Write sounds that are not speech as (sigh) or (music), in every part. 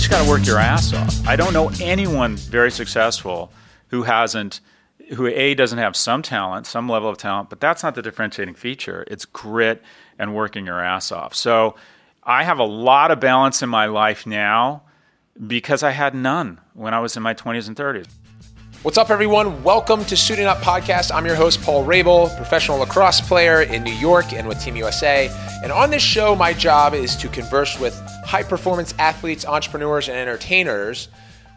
just got to work your ass off. I don't know anyone very successful who hasn't, who A, doesn't have some talent, some level of talent, but that's not the differentiating feature. It's grit and working your ass off. So I have a lot of balance in my life now because I had none when I was in my 20s and 30s. What's up, everyone? Welcome to Suiting Up Podcast. I'm your host, Paul Rabil, professional lacrosse player in New York and with Team USA. And on this show, my job is to converse with high performance athletes, entrepreneurs, and entertainers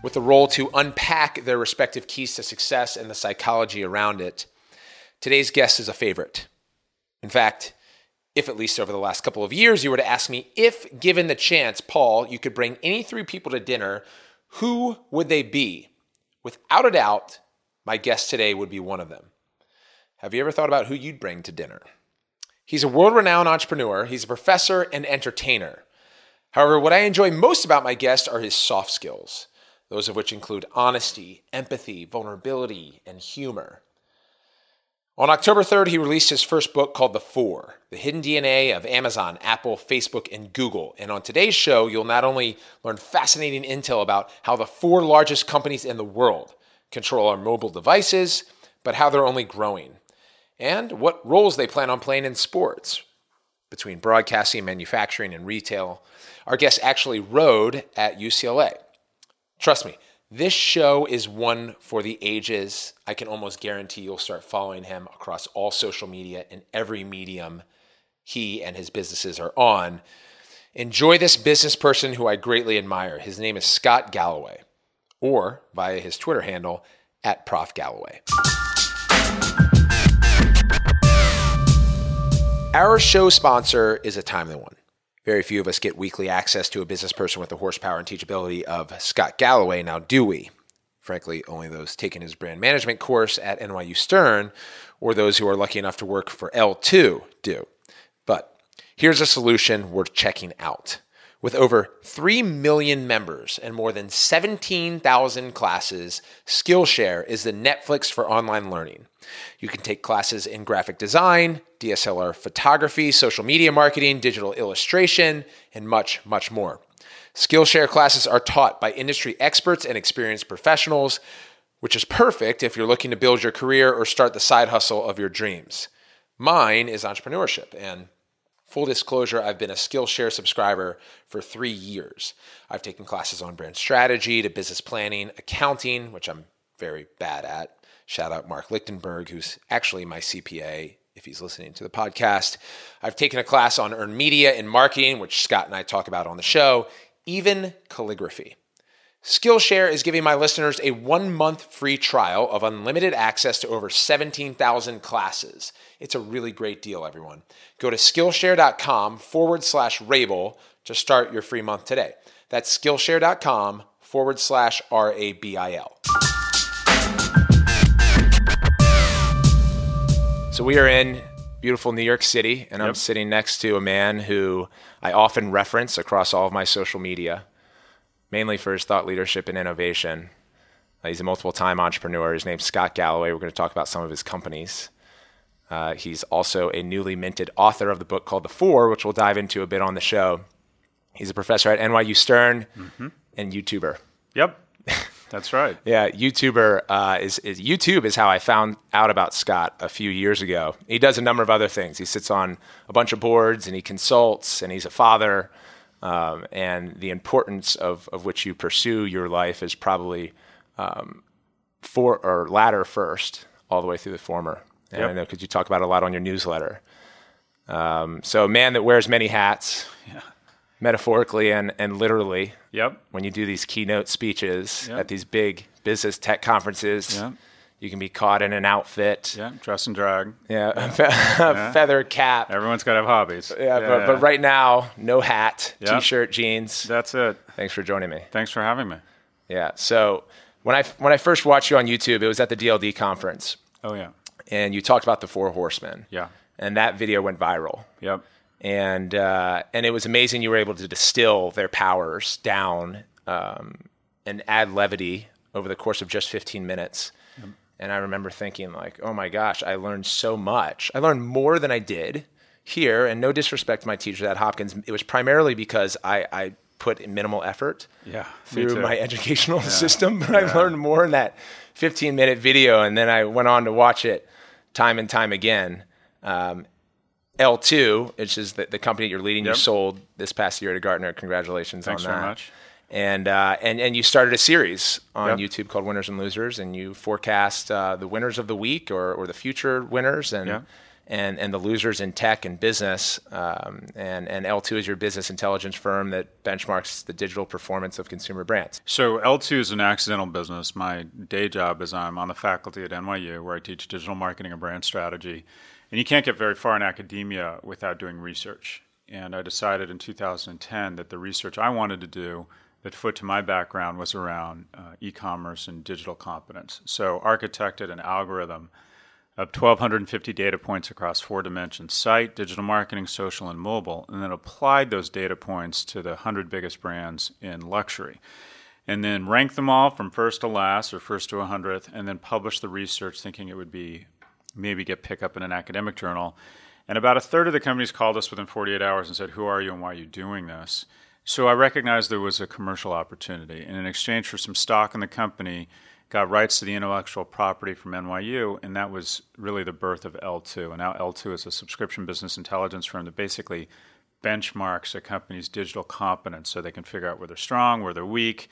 with the role to unpack their respective keys to success and the psychology around it. Today's guest is a favorite. In fact, if at least over the last couple of years you were to ask me if given the chance, Paul, you could bring any three people to dinner, who would they be? Without a doubt, my guest today would be one of them. Have you ever thought about who you'd bring to dinner? He's a world renowned entrepreneur, he's a professor and entertainer. However, what I enjoy most about my guest are his soft skills, those of which include honesty, empathy, vulnerability, and humor. On October 3rd, he released his first book called The Four The Hidden DNA of Amazon, Apple, Facebook, and Google. And on today's show, you'll not only learn fascinating intel about how the four largest companies in the world control our mobile devices, but how they're only growing, and what roles they plan on playing in sports between broadcasting, manufacturing, and retail. Our guest actually rode at UCLA. Trust me, this show is one for the ages. I can almost guarantee you'll start following him across all social media and every medium he and his businesses are on. Enjoy this business person who I greatly admire. His name is Scott Galloway, or via his Twitter handle, at Prof Galloway. Our show sponsor is a timely one. Very few of us get weekly access to a business person with the horsepower and teachability of Scott Galloway. Now, do we? Frankly, only those taking his brand management course at NYU Stern or those who are lucky enough to work for L2 do. But here's a solution worth checking out. With over 3 million members and more than 17,000 classes, Skillshare is the Netflix for online learning. You can take classes in graphic design, DSLR photography, social media marketing, digital illustration, and much, much more. Skillshare classes are taught by industry experts and experienced professionals, which is perfect if you're looking to build your career or start the side hustle of your dreams. Mine is entrepreneurship, and Full disclosure, I've been a Skillshare subscriber for three years. I've taken classes on brand strategy to business planning, accounting, which I'm very bad at. Shout out Mark Lichtenberg, who's actually my CPA if he's listening to the podcast. I've taken a class on earned media and marketing, which Scott and I talk about on the show, even calligraphy. Skillshare is giving my listeners a one month free trial of unlimited access to over 17,000 classes. It's a really great deal, everyone. Go to Skillshare.com forward slash Rabil to start your free month today. That's Skillshare.com forward slash R A B I L. So we are in beautiful New York City, and yep. I'm sitting next to a man who I often reference across all of my social media mainly for his thought leadership and innovation. Uh, he's a multiple time entrepreneur. His name's Scott Galloway. We're going to talk about some of his companies. Uh, he's also a newly minted author of the book called The Four, which we'll dive into a bit on the show. He's a professor at NYU Stern mm-hmm. and YouTuber. Yep, that's right. (laughs) yeah, YouTuber uh, is, is YouTube is how I found out about Scott a few years ago. He does a number of other things. He sits on a bunch of boards and he consults and he's a father um, and the importance of, of which you pursue your life is probably um, for or latter first, all the way through the former. And yep. I know because you talk about it a lot on your newsletter. Um, so, a man that wears many hats, yeah. metaphorically and, and literally. Yep. When you do these keynote speeches yep. at these big business tech conferences. Yep you can be caught in an outfit. Yeah, dress and drag. Yeah, yeah. (laughs) feather cap. Everyone's got to have hobbies. Yeah, yeah, but, but right now, no hat, yep. t-shirt, jeans. That's it. Thanks for joining me. Thanks for having me. Yeah. So when I when I first watched you on YouTube, it was at the DLD conference. Oh yeah. And you talked about the four horsemen. Yeah. And that video went viral. Yep. And uh, and it was amazing you were able to distill their powers down um, and add levity over the course of just 15 minutes. Yep and I remember thinking like, oh my gosh, I learned so much. I learned more than I did here. And no disrespect to my teachers at Hopkins, it was primarily because I, I put minimal effort Yeah, through my educational (laughs) system, but I learned more in that 15 minute video, and then I went on to watch it time and time again. Um, L2, which is the, the company you're leading, you sold this past year to Gartner. Congratulations Thanks on that. very much. And, uh, and and you started a series on. YouTube called Winners and Losers, and you forecast uh, the winners of the week or, or the future winners and Yeah. and and the losers in tech and business. Um, and and L2 is your business intelligence firm that benchmarks the digital performance of consumer brands. So L2 is an accidental business. My day job is I'm on the faculty at NYU where I teach digital marketing and brand strategy. And you can't get very far in academia without doing research. And I decided in 2010 that the research I wanted to do that foot to my background was around uh, e-commerce and digital competence. So architected an algorithm of 1,250 data points across four dimensions site, digital marketing, social, and mobile, and then applied those data points to the 100 biggest brands in luxury. And then ranked them all from first to last or first to 100th, and then published the research thinking it would be maybe get pick up in an academic journal. And about a third of the companies called us within 48 hours and said, Who are you and why are you doing this? So I recognized there was a commercial opportunity. And in exchange for some stock in the company, got rights to the intellectual property from NYU, and that was really the birth of L2. And now L2 is a subscription business intelligence firm that basically benchmarks a company's digital competence so they can figure out where they're strong, where they're weak,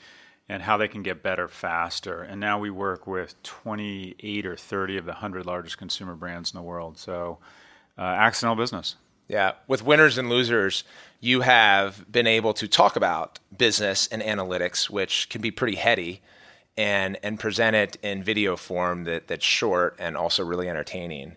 and how they can get better faster. And now we work with 28 or 30 of the 100 largest consumer brands in the world. So, uh, accidental business. Yeah, with winners and losers, you have been able to talk about business and analytics, which can be pretty heady, and and present it in video form that that's short and also really entertaining.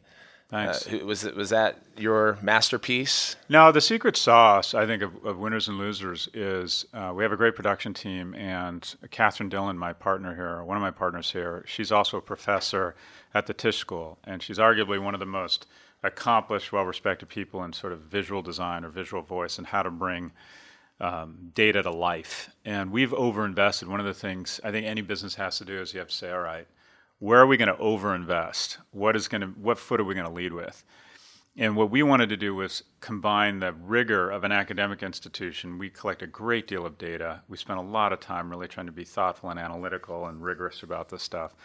Thanks. Uh, was was that your masterpiece? No, the secret sauce, I think, of, of winners and losers is uh, we have a great production team, and Catherine Dillon, my partner here, one of my partners here, she's also a professor at the Tisch School, and she's arguably one of the most accomplished, well-respected people in sort of visual design or visual voice and how to bring um, data to life. And we've overinvested. One of the things I think any business has to do is you have to say, all right, where are we going to overinvest? What is going to what foot are we going to lead with? And what we wanted to do was combine the rigor of an academic institution. We collect a great deal of data. We spent a lot of time really trying to be thoughtful and analytical and rigorous about this stuff.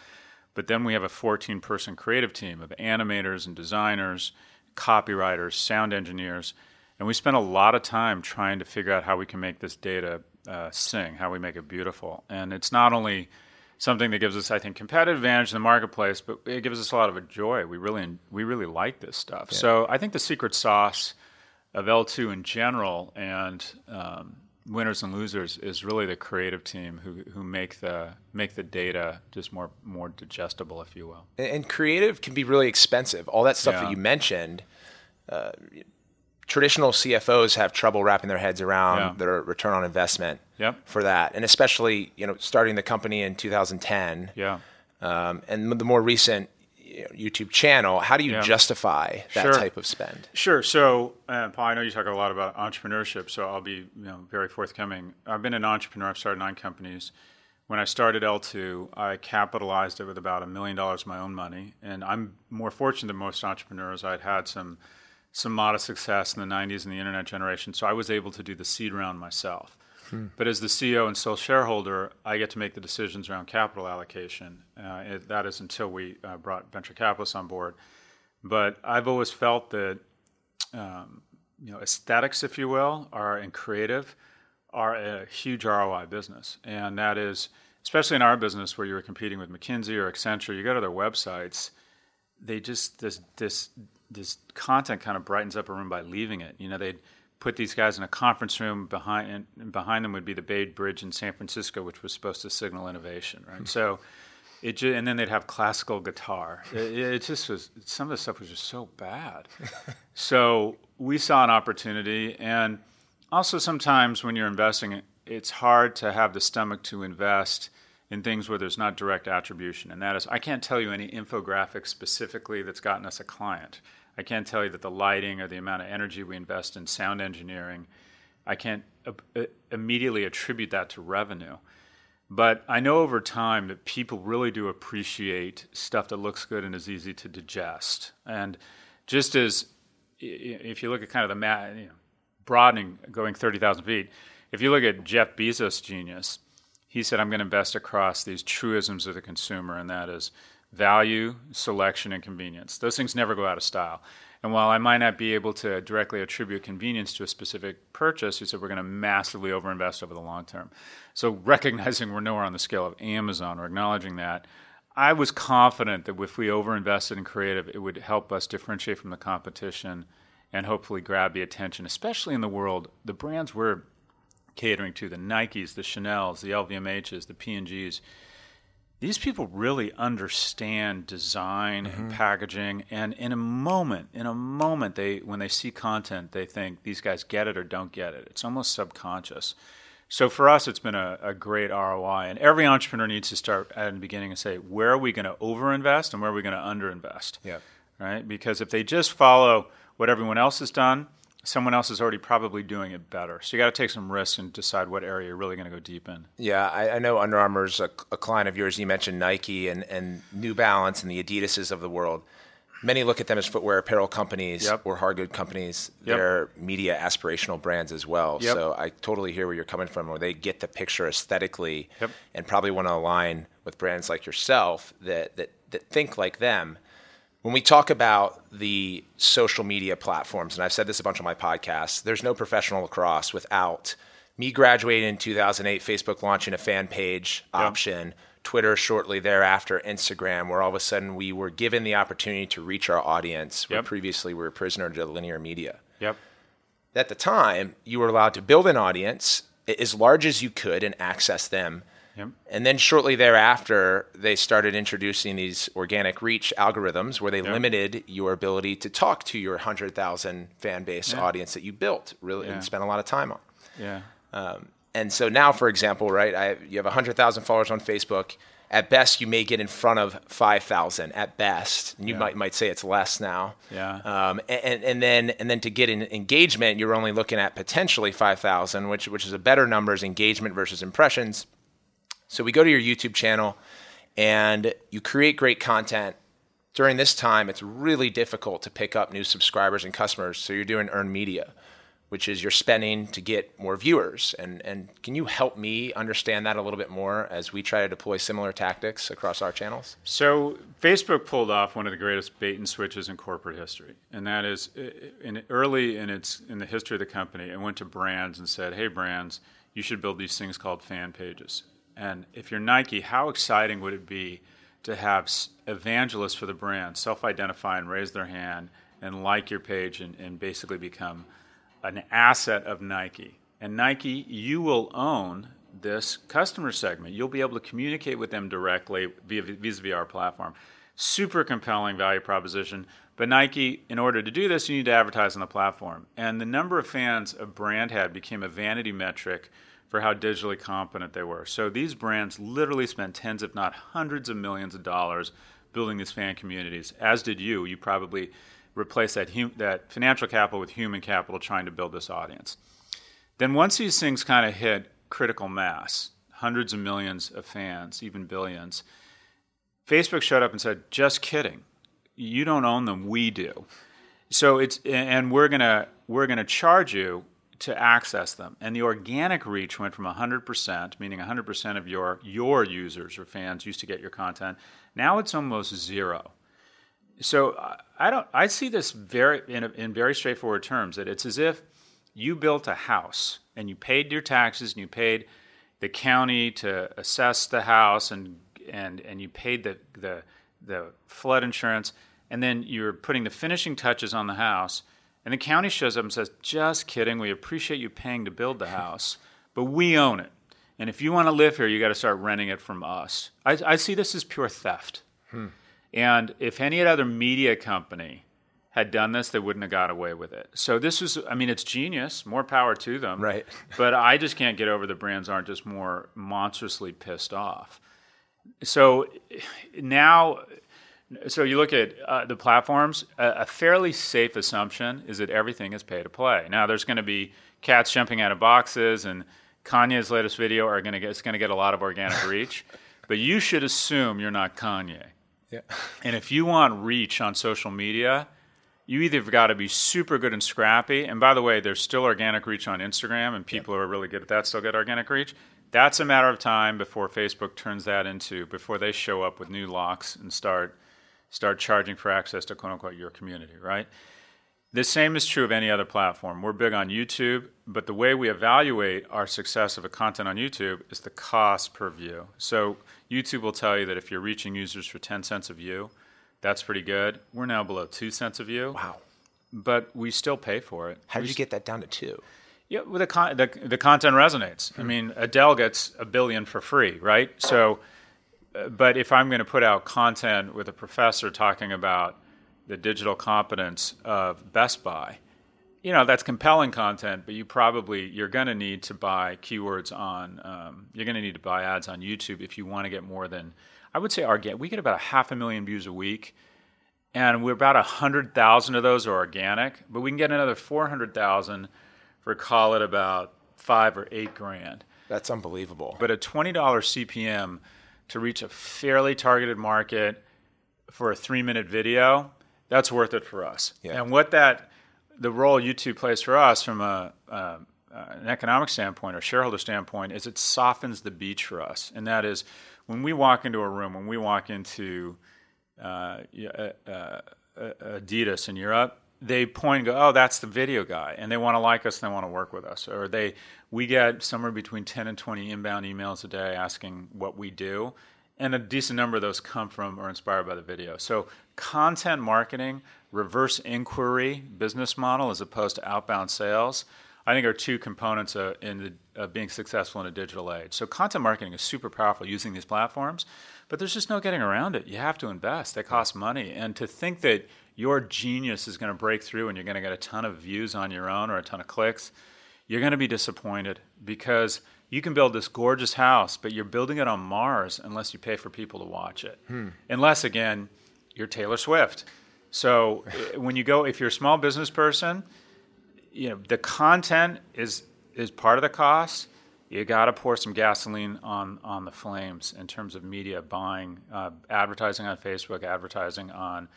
But then we have a 14 person creative team of animators and designers, copywriters, sound engineers. And we spent a lot of time trying to figure out how we can make this data uh, sing, how we make it beautiful. And it's not only something that gives us, I think, competitive advantage in the marketplace, but it gives us a lot of joy. We really, we really like this stuff. So I think the secret sauce of L2 in general and um, winners and losers is really the creative team who, who make the make the data just more more digestible, if you will. And, creative can be really expensive. All that stuff Yeah. that you mentioned. Uh, traditional CFOs have trouble wrapping their heads around Yeah. their return on investment Yep. for that, and especially you know starting the company in 2010. Yeah. um, and the more recent YouTube channel, how do you Yeah. justify that Sure. type of spend? Sure. So, uh, Paul, I know you talk a lot about entrepreneurship, so I'll be you know very forthcoming. I've been an entrepreneur. I've started nine companies. When I started L2, I capitalized it with about a million dollars of my own money, and I'm more fortunate than most entrepreneurs. I'd had some some modest success in the 90s and the internet generation, so I was able to do the seed round myself. But as the CEO and sole shareholder, I get to make the decisions around capital allocation. Uh, it, that is until we uh, brought venture capitalists on board. But I've always felt that um, you know aesthetics, if you will, are and creative are a huge ROI business, and that is especially in our business where you're competing with McKinsey or Accenture. You go to their websites, they just this this this content kind of brightens up a room by leaving it. You know, they'd put these guys in a conference room behind and behind them would be the Bay Bridge in San Francisco, which was supposed to signal innovation, right? Hmm. so. It ju- and then they'd have classical guitar. It, it just was some of the stuff was just so bad. (laughs) so we saw an opportunity, and also sometimes when you're investing, it's hard to have the stomach to invest in things where there's not direct attribution. And that is, I can't tell you any infographics specifically that's gotten us a client. I can't tell you that the lighting or the amount of energy we invest in sound engineering, I can't uh, immediately attribute that to revenue. But I know over time that people really do appreciate stuff that looks good and is easy to digest. And just as if you look at kind of the ma- you know, broadening, going 30,000 feet, if you look at Jeff Bezos' genius, he said, I'm going to invest across these truisms of the consumer, and that is value, selection, and convenience. Those things never go out of style. And while I might not be able to directly attribute convenience to a specific purchase, he said we're going to massively overinvest over the long term. So recognizing we're nowhere on the scale of Amazon or acknowledging that, I was confident that if we overinvested in creative, it would help us differentiate from the competition and hopefully grab the attention, especially in the world, the brands we're catering to, the Nikes, the Chanels, the LVMHs, the P&Gs these people really understand design mm-hmm. and packaging and in a moment in a moment they when they see content they think these guys get it or don't get it. It's almost subconscious. So for us it's been a, a great roi and every entrepreneur needs to start at the beginning and say where are we going to overinvest and where are we going to underinvest? Yeah. Right? Because if they just follow what everyone else has done someone else is already probably doing it better. So you got to take some risks and decide what area you're really going to go deep in. Yeah, I, I know Under Armour's a, a, client of yours. You mentioned Nike and, and New Balance and the Adidases of the world. Many look at them as footwear apparel companies yep. or hard good companies. Yep. They're media aspirational brands as well. Yep. So I totally hear where you're coming from, where they get the picture aesthetically and probably want to align with brands like yourself that, that, that think like them – when we talk about the social media platforms, and I've said this a bunch on my podcasts, there's no professional lacrosse without me graduating in 2008, Facebook launching a fan page yep. option, Twitter shortly thereafter, Instagram, where all of a sudden we were given the opportunity to reach our audience, where yep. previously we were a prisoner to linear media. Yep. At the time, you were allowed to build an audience as large as you could and access them Yep. And then shortly thereafter, they started introducing these organic reach algorithms where they yep. limited your ability to talk to your 100,000 fan base yeah. audience that you built really yeah. and spent a lot of time on. Yeah. Um, and so now, for example, right, I, you have 100,000 followers on Facebook. At best, you may get in front of 5,000 at best. And you yeah. might, might say it's less now. Yeah. Um, and, and, then, and then to get an engagement, you're only looking at potentially 5,000, which, which is a better number as engagement versus impressions. So we go to your YouTube channel and you create great content. During this time, it's really difficult to pick up new subscribers and customers. So you're doing earned media, which is you're spending to get more viewers. And, and can you help me understand that a little bit more as we try to deploy similar tactics across our channels? So Facebook pulled off one of the greatest bait and switches in corporate history, and that is in early in its in the history of the company, it went to brands and said, "Hey, brands, you should build these things called fan pages." And if you're Nike, how exciting would it be to have evangelists for the brand self identify and raise their hand and like your page and, and basically become an asset of Nike? And Nike, you will own this customer segment. You'll be able to communicate with them directly via vis-a-vis our platform. Super compelling value proposition. But Nike, in order to do this, you need to advertise on the platform. And the number of fans a brand had became a vanity metric for how digitally competent they were. So these brands literally spent tens, if not hundreds of millions of dollars building these fan communities, as did you. You probably replaced that, hum- that financial capital with human capital trying to build this audience. Then once these things kind of hit critical mass, hundreds of millions of fans, even billions, Facebook showed up and said, "Just kidding. You don't own them, we do." So it's and we're going to we're going to charge you to access them. And the organic reach went from 100%, meaning 100% of your, your users or fans used to get your content. Now it's almost zero. So I don't. I see this very in, in very straightforward terms that it's as if you built a house and you paid your taxes and you paid the county to assess the house and and and you paid the the the flood insurance and then you're putting the finishing touches on the house and the county shows up and says, just kidding, we appreciate you paying to build the house, but we own it. And if you want to live here, you got to start renting it from us. I, I see this as pure theft. Hmm. And if any other media company had done this, they wouldn't have got away with it. So this is, I mean, it's genius. More power to them. Right. (laughs) but I just can't get over the brands aren't just more monstrously pissed off. So now so you look at uh, the platforms. A, a, fairly safe assumption is that everything is pay to play. Now there's going to be cats jumping out of boxes, and Kanye's latest video are going to get it's going to get a lot of organic (laughs) reach. but you should assume you're not Kanye. Yeah. and if you want reach on social media, you either have got to be super good and scrappy. And by the way, there's still organic reach on Instagram, and people who are really good at that still get organic reach. That's a matter of time before Facebook turns that into before they show up with new locks and start start charging for access to quote unquote your community, right? The same is true of any other platform. We're big on YouTube, but the way we evaluate our success of a content on YouTube is the cost per view. So YouTube will tell you that if you're reaching users for 10 cents a view, that's pretty good. We're now below 2 cents a view. Wow. But we still pay for it. How did you get that down to two? yeah, well, the, con- the the content resonates. I hmm. mean, Adele gets a billion for free, right? So, but if I'm going to put out content with a professor talking about the digital competence of Best Buy, you know, that's compelling content. But you probably you're going to need to buy keywords on. Um, you're going to need to buy ads on YouTube if you want to get more than. I would say our get we get about a half a million views a week and we're about a 100,000 of those are organic, but we can get another 400,000 for call it about five or eight grand. That's unbelievable. But a $20 CPM to reach a fairly targeted market for a three minute video, that's worth it for us. Yeah. And what that, the role YouTube plays for us from a, uh, an economic standpoint or shareholder standpoint is it softens the beach for us. And that is when we walk into a room, when we walk into uh, uh, uh, Adidas in Europe, they point and go, "Oh, that's the video guy," and they want to like us and they want to work with us. Or they, we get somewhere between ten and twenty inbound emails a day asking what we do, and a decent number of those come from or inspired by the video. So, content marketing, reverse inquiry business model as opposed to outbound sales. I think are two components in the, being successful in a digital age. So content marketing is super powerful using these platforms, but there's just no getting around it. You have to invest. They cost money, and to think that your genius is going to break through and you're going to get a ton of views on your own or a ton of clicks, you're going to be disappointed because you can build this gorgeous house, but you're building it on Mars unless you pay for people to watch it. Unless again, you're Taylor Swift. So (laughs) when you go, if you're a small business person you know the content is is part of the cost. You got to pour some gasoline on on the flames in terms of media buying, uh, advertising on Facebook, advertising on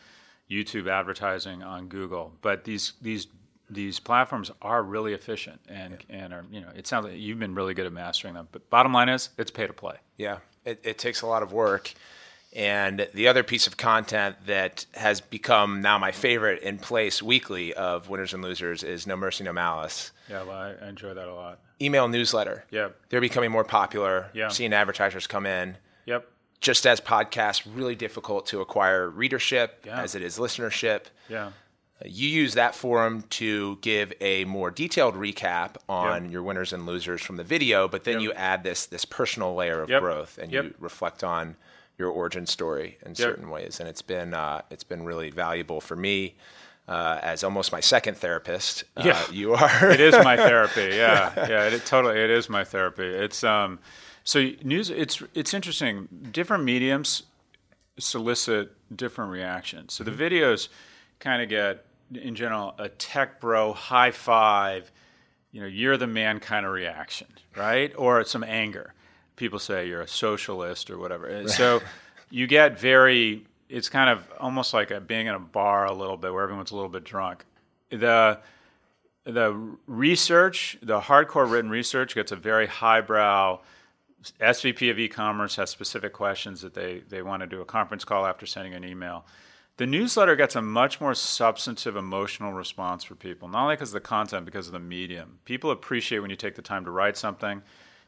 YouTube, advertising on Google. But these these these platforms are really efficient and and are you know it sounds like you've been really good at mastering them. But bottom line is it's pay to play. Yeah, it, it takes a lot of work. And the other piece of content that has become now my favorite in place weekly of Winners and Losers is No Mercy, No Malice. Yeah, well, I, I enjoy that a lot. Email newsletter. Yeah, They're becoming more popular. Yeah. Seeing advertisers come in. Yep. Just as podcasts, really difficult to acquire readership Yeah. as it is listenership. Yeah. You use that forum to give a more detailed recap on Yep. your winners and losers from the video, but then Yep. you add this this personal layer of Yep. growth and you reflect on your origin story in certain ways. And it's been uh, it's been really valuable for me uh, as almost my second therapist. Uh, Yeah. you are. it is my (laughs) therapy. Yeah, yeah. It, it totally, it is my therapy. It's um, so news. It's it's interesting. Different mediums solicit different reactions. So the mm-hmm. videos kind of get, in general, a tech bro high five. You know, you're the man kind of reaction, right? Or some anger. People say you're a socialist or whatever. And So you get very. It's kind of almost like a, being in a bar a little bit, where everyone's a little bit drunk. The the research, the hardcore written research gets a very highbrow. SVP of e-commerce has specific questions that they, they want to do a conference call after sending an email. The newsletter gets a much more substantive emotional response for people, not only because of the content, because of the medium. People appreciate when you take the time to write something,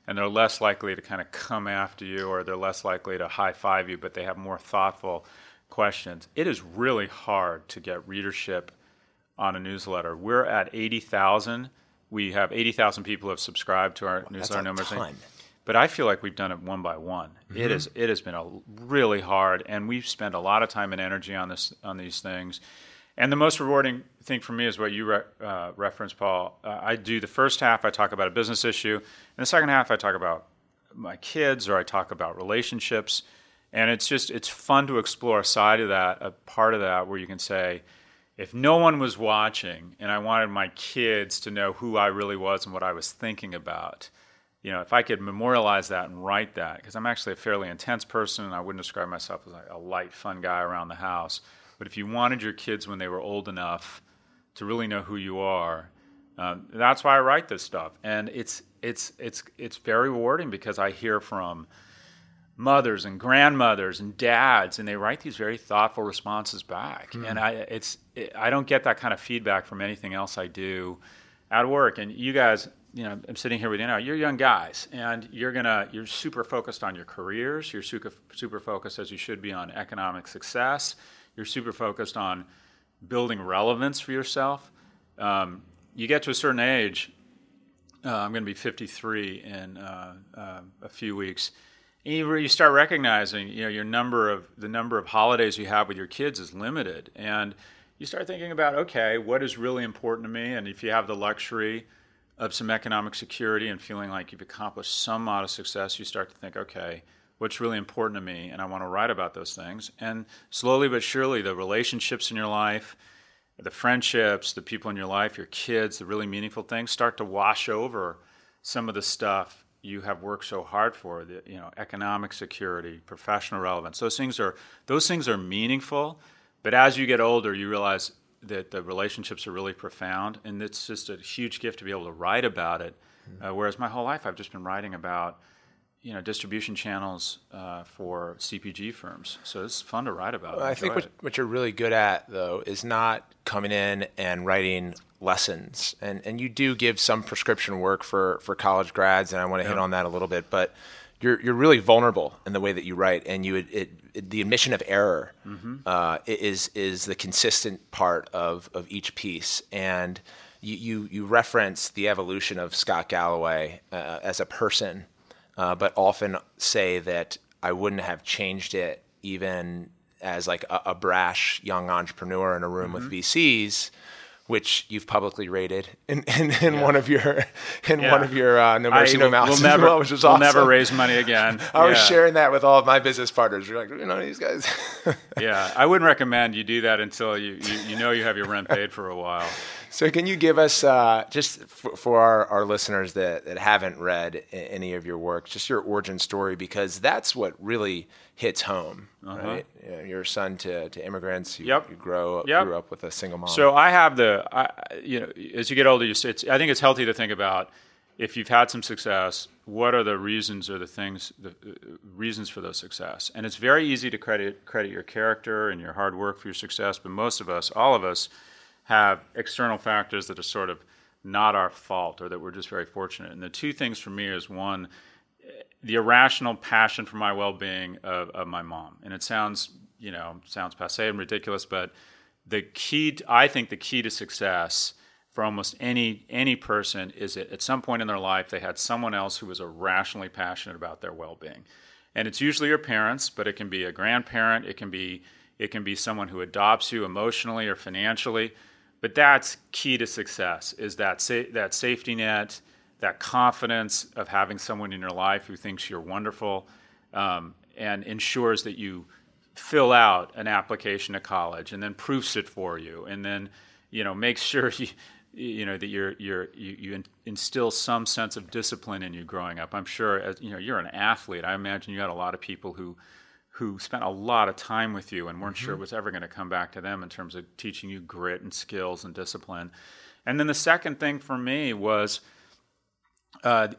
and they're less likely to kind of come after you or they're less likely to high five you, but they have more thoughtful questions. It is really hard to get readership on a newsletter. We're at 80,000. We have 80,000 people who have subscribed to our newsletter. a no mercy. ton. But I feel like we've done it one by one. It is it has been a really hard, and we've spent a lot of time and energy on this on these things. And the most rewarding thing for me is what you re- uh, referenced, Paul. Uh, I do the first half. I talk about a business issue, and the second half I talk about my kids or I talk about relationships. And it's just it's fun to explore a side of that, a part of that where you can say, if no one was watching and I wanted my kids to know who I really was and what I was thinking about, you know, if I could memorialize that and write that, because I'm actually a fairly intense person and I wouldn't describe myself as like a light, fun guy around the house. But if you wanted your kids when they were old enough to really know who you are, um, that's why I write this stuff. And it's it's it's it's very rewarding because I hear from mothers and grandmothers and dads, and they write these very thoughtful responses back. Mm. And I it's it, I don't get that kind of feedback from anything else I do at work. And you guys, you know, I'm sitting here with you now. You're young guys, and you're gonna you're super focused on your careers. You're super super focused as you should be on economic success. You're super focused on building relevance for yourself. Um, you get to a certain age. Uh, I'm going to be 53 in uh, uh, a few weeks. And you, you start recognizing, you know, your number of the number of holidays you have with your kids is limited, and you start thinking about, okay, what is really important to me? And if you have the luxury of some economic security and feeling like you've accomplished some modest success, you start to think, okay, what's really important to me? And I want to write about those things. And slowly but surely, the relationships in your life, the friendships, the people in your life, your kids, the really meaningful things start to wash over some of the stuff you have worked so hard for the you know economic security professional relevance those things are those things are meaningful but as you get older, you realize that the relationships are really profound, and it's just a huge gift to be able to write about it. Mm-hmm. Uh, whereas my whole life, I've just been writing about you know distribution channels uh, for CPG firms. So it's fun to write about. Well, I think what, what, you're really good at though is not coming in and writing lessons, and and you do give some prescription work for for college grads, and I want to hit on that a little bit, but you're you're really vulnerable in the way that you write, and you it, it, the admission of error mm-hmm. uh, is is the consistent part of of each piece, and you you, you reference the evolution of Scott Galloway uh, as a person, uh, but often say that I wouldn't have changed it even as like a, a brash young entrepreneur in a room mm-hmm. with VCs which you've publicly rated in, in, in yeah. one of your in yeah. one of your uh, No Mercy No Malice we'll (laughs) never, well, which was we'll awesome. never raise money again. (laughs) I yeah. was sharing that with all of my business partners. You're like, you know, these guys. (laughs) yeah, I wouldn't recommend you do that until you, you, you know you have your rent paid for a while. So, can you give us uh, just for, for, our, our listeners that, that haven't read any of your work, just your origin story, because that's what really hits home, uh-huh. right? You know, you're a son to, to immigrants. You, yep. you grow up, yep. grew up with a single mom. So I have the, I, you know, as you get older, you, it's, I think it's healthy to think about if you've had some success, what are the reasons or the things, the uh, reasons for those success? And it's very easy to credit credit your character and your hard work for your success, but most of us, all of us, have external factors that are sort of not our fault or that we're just very fortunate. And the two things for me is one, the irrational passion for my well-being of, of my mom. And it sounds, you know, sounds passe and ridiculous, but the key, to, I think, the key to success for almost any any person is that at some point in their life they had someone else who was irrationally passionate about their well-being, and it's usually your parents, but it can be a grandparent, it can be it can be someone who adopts you emotionally or financially, but that's key to success is that sa- that safety net that confidence of having someone in your life who thinks you're wonderful um, and ensures that you fill out an application to college and then proofs it for you and then you know makes (laughs) sure you you know that you're you're you, you instill some sense of discipline in you growing up. I'm sure as you know you're an athlete. I imagine you had a lot of people who who spent a lot of time with you and weren't mm-hmm. sure it was ever going to come back to them in terms of teaching you grit and skills and discipline. And then the second thing for me was uh,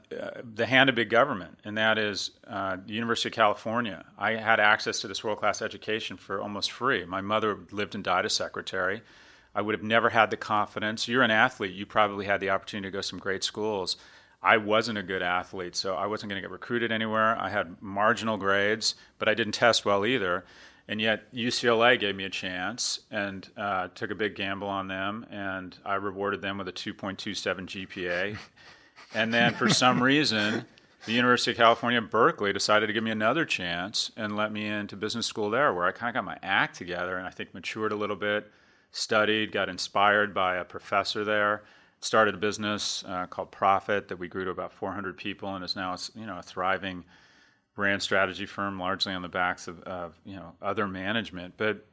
the hand of big government, and that is uh, the University of California. I had access to this world class education for almost free. My mother lived and died as secretary. I would have never had the confidence. You're an athlete, you probably had the opportunity to go to some great schools. I wasn't a good athlete, so I wasn't going to get recruited anywhere. I had marginal grades, but I didn't test well either. And yet, UCLA gave me a chance and uh, took a big gamble on them, and I rewarded them with a 2.27 GPA. (laughs) And then for some (laughs) reason, the University of California, Berkeley decided to give me another chance and let me into business school there, where I kind of got my act together and I think matured a little bit, studied, got inspired by a professor there, started a business uh, called Prophet that we grew to about 400 people and is now you know a thriving brand strategy firm, largely on the backs of, of you know other management. But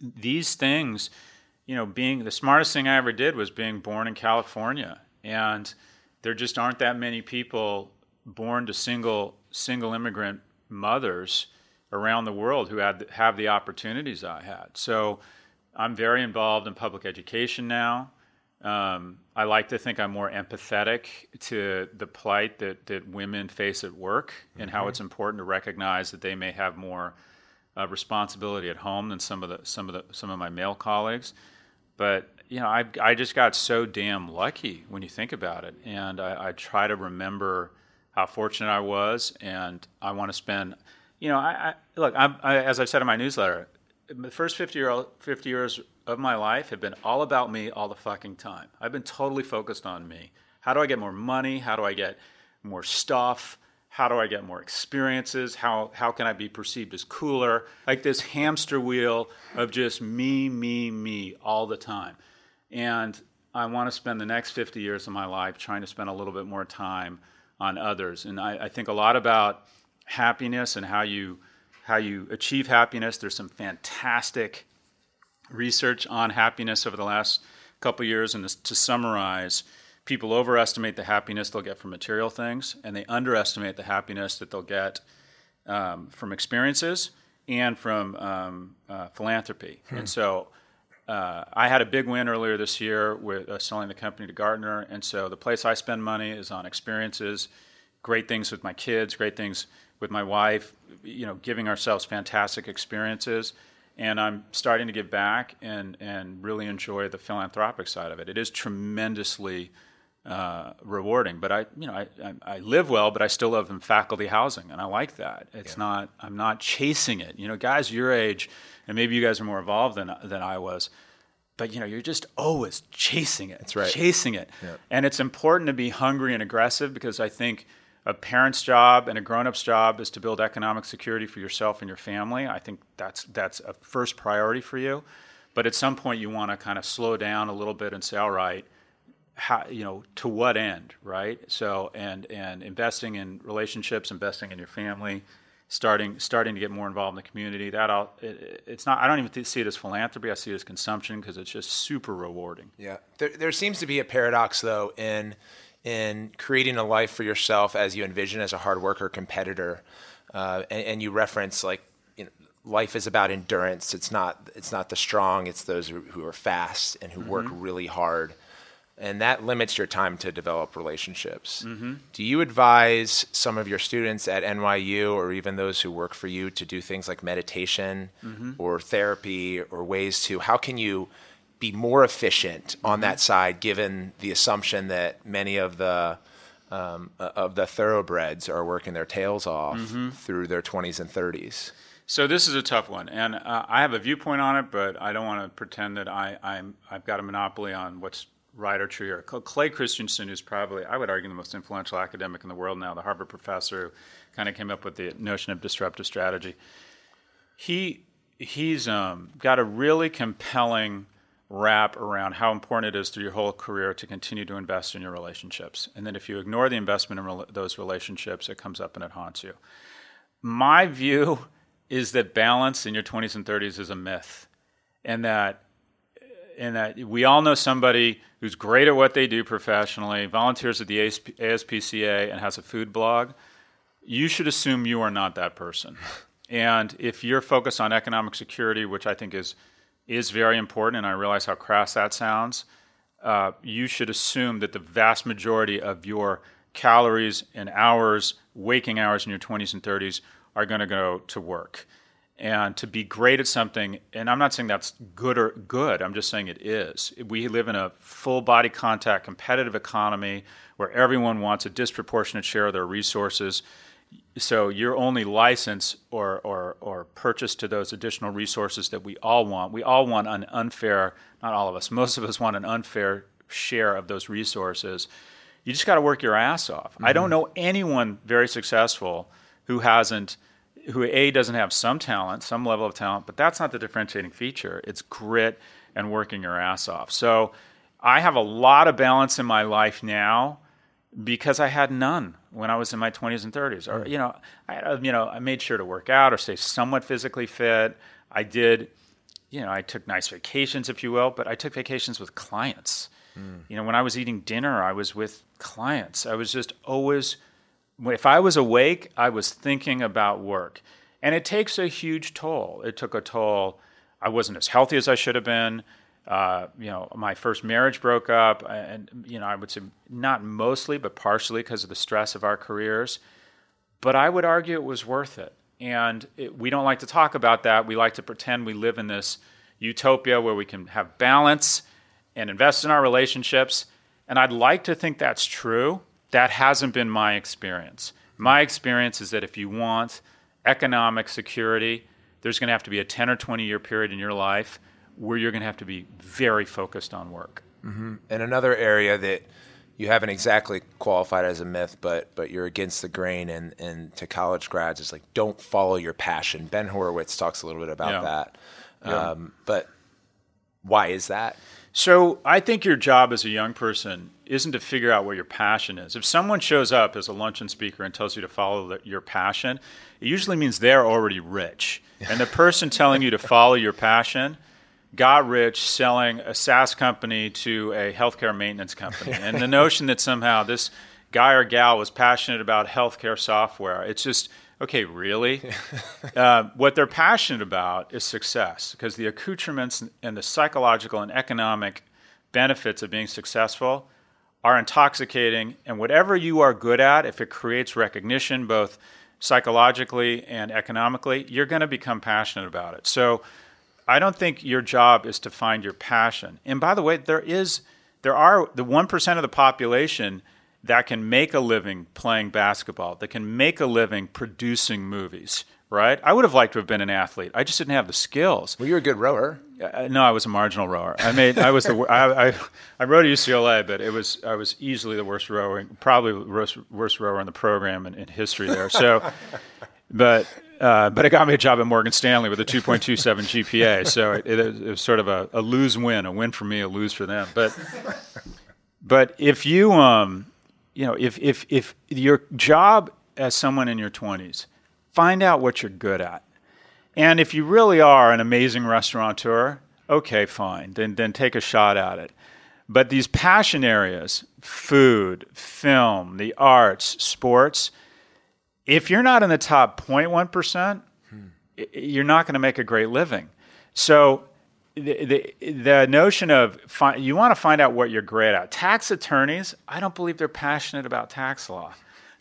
these things, you know, being the smartest thing I ever did was being born in California and there just aren't that many people born to single single immigrant mothers around the world who had have the opportunities I had. So I'm very involved in public education now. Um, I like to think I'm more empathetic to the plight that, that women face at work and how it's important to recognize that they may have more uh, responsibility at home than some of the some of the some of my male colleagues. But you know, I I just got so damn lucky when you think about it, and I, I try to remember how fortunate I was, and I want to spend. You know, I, I look. I, as I said in my newsletter, the first 50, year, 50 years of my life have been all about me all the fucking time. I've been totally focused on me. How do I get more money? How do I get more stuff? How do I get more experiences? How, how can I be perceived as cooler? Like this hamster wheel of just me, me, me all the time. And I want to spend the next 50 years of my life trying to spend a little bit more time on others. And I, I think a lot about happiness and how you how you achieve happiness. There's some fantastic research on happiness over the last couple years, and to summarize, people overestimate the happiness they'll get from material things, and they underestimate the happiness that they'll get um, from experiences and from um, uh, philanthropy. Hmm. And so. Uh, I had a big win earlier this year with uh, selling the company to Gartner, and so the place I spend money is on experiences, great things with my kids, great things with my wife, you know, giving ourselves fantastic experiences. And I'm starting to give back and, and really enjoy the philanthropic side of it. It is tremendously uh, rewarding. But I, you know, I, I, I, live well, but I still live in faculty housing, and I like that. It's yeah. not, I'm not chasing it. You know, guys your age, and maybe you guys are more involved than than I was. But you know, you're just always chasing it. That's right. Chasing it, yeah. and it's important to be hungry and aggressive because I think a parent's job and a grown-up's job is to build economic security for yourself and your family. I think that's that's a first priority for you. But at some point, you want to kind of slow down a little bit and say, all right, how, you know, to what end, right? So, and and investing in relationships, investing in your family, starting starting to get more involved in the community. That all, it, it's not. I don't even see it as philanthropy. I see it as consumption because it's just super rewarding. Yeah, there, there seems to be a paradox though in in creating a life for yourself as you envision as a hard worker competitor. Uh, and, and, you reference like you know, life is about endurance. It's not it's not the strong. It's those who are fast and who mm-hmm. work really hard, and that limits your time to develop relationships. Mm-hmm. Do you advise some of your students at NYU or even those who work for you to do things like meditation mm-hmm. or therapy or ways to how can you be more efficient on mm-hmm. that side, given the assumption that many of the um, uh, of the thoroughbreds are working their tails off mm-hmm. through their 20s and 30s. So this is a tough one, and uh, I have a viewpoint on it, but I don't want to pretend that I, I'm I've got a monopoly on what's right or true here. Clay Christensen, who's probably I would argue the most influential academic in the world now, the Harvard professor who kind of came up with the notion of disruptive strategy. He he's um, got a really compelling wrap around how important it is through your whole career to continue to invest in your relationships. And then if you ignore the investment in re- those relationships, it comes up and it haunts you. My view is that balance in your 20s and 30s is a myth. And that and that we all know somebody who's great at what they do professionally, volunteers at the ASPCA and has a food blog. You should assume you are not that person. And if you're focused on economic security, which I think is is very important, and I realize how crass that sounds. Uh, you should assume that the vast majority of your calories and hours, waking hours in your 20s and 30s, are going to go to work. And to be great at something, and I'm not saying that's good or good, I'm just saying it is. We live in a full body contact, competitive economy where everyone wants a disproportionate share of their resources so your only license or, or, or purchase to those additional resources that we all want, we all want an unfair, not all of us, (laughs) most of us want an unfair share of those resources. You just got to work your ass off. Mm-hmm. I don't mm-hmm. know anyone very successful who hasn't, who A, doesn't have some talent, some level of talent, but that's not the differentiating feature. It's grit and working your ass off. So I have a lot of balance in my life now because I had none when I was in my 20s and 30s. Or you know, I you know I made sure to work out or stay somewhat physically fit. I did, you know, I took nice vacations, if you will, but I took vacations with clients. Mm. You know, when I was eating dinner, I was with clients. I was just always, if I was awake, I was thinking about work. And it takes a huge toll. It took a toll. I wasn't as healthy as I should have been. Uh, you know, my first marriage broke up, and you know, I would say not mostly, but partially because of the stress of our careers. But I would argue it was worth it. And it, we don't like to talk about that. We like to pretend we live in this utopia where we can have balance and invest in our relationships. And I'd like to think that's true. That hasn't been my experience. My experience is that if you want economic security, there's going to have to be a 10 or 20 year period in your life where you're going to have to be very focused on work. Mm-hmm. And another area that you haven't exactly qualified as a myth, but but you're against the grain and, and to college grads is like don't follow your passion. Ben Horowitz talks a little bit about yeah. that. Yeah. Um, but why is that? So I think your job as a young person isn't to figure out what your passion is. If someone shows up as a luncheon speaker and tells you to follow the, your passion, it usually means they're already rich. (laughs) And the person telling you to follow your passion got rich selling a SaaS company to a healthcare maintenance company. and the (laughs) notion that somehow this guy or gal was passionate about healthcare software, it's just – okay, really? (laughs) uh, what they're passionate about is success because the accoutrements and the psychological and economic benefits of being successful are intoxicating. And whatever you are good at, if it creates recognition both psychologically and economically, you're going to become passionate about it. So I don't think your job is to find your passion. And by the way, there is there are the 1% of the population – that can make a living playing basketball, that can make a living producing movies, right? I would have liked to have been an athlete. I just didn't have the skills. Well, you're a good rower. Uh, no, I was a marginal rower. I made. I was the. I, I, I rowed at UCLA, but it was. I was easily the worst rowing, probably the worst, worst rower in the program in, in history there. So, but uh, but it got me a job at Morgan Stanley with a 2.27 GPA. So it, it, it was sort of a, a lose win, a win for me, a lose for them. But but if you um you know, if, if, if your job as someone in your 20s, find out what you're good at. And if you really are an amazing restaurateur, okay, fine, then, then take a shot at it. But these passion areas, food, film, the arts, sports, if you're not in the top 0.1%, hmm. you're not going to make a great living. So the, the, the notion of fi- you want to find out what you're great at. Tax attorneys, I don't believe they're passionate about tax law.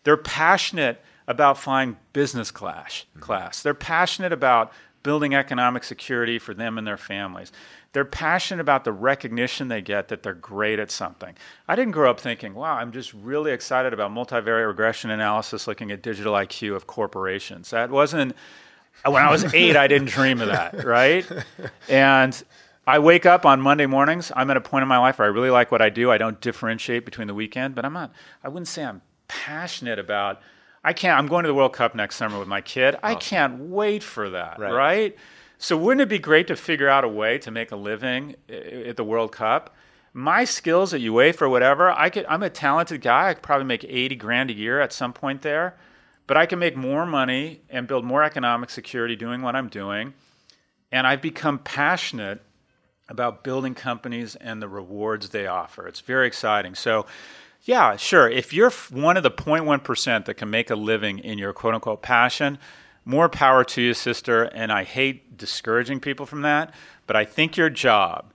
They're passionate about flying business class. Mm-hmm. class. They're passionate about building economic security for them and their families. They're passionate about the recognition they get that they're great at something. I didn't grow up thinking, wow, I'm just really excited about multivariate regression analysis looking at digital IQ of corporations. That wasn't (laughs) when I was eight, I didn't dream of that, right? And I wake up on Monday mornings. I'm at a point in my life where I really like what I do. I don't differentiate between the weekend, but I'm not. I wouldn't say I'm passionate about. I can't. I'm going to the World Cup next summer with my kid. I can't wait for that, right. right? So wouldn't it be great to figure out a way to make a living at the World Cup? My skills at UEFA or whatever, I could. I'm a talented guy. I could probably make 80 grand a year at some point there. But I can make more money and build more economic security doing what I'm doing. And I've become passionate about building companies and the rewards they offer. It's very exciting. So, yeah, sure. If you're one of the 0.1% that can make a living in your quote unquote passion, more power to you, sister. And I hate discouraging people from that. But I think your job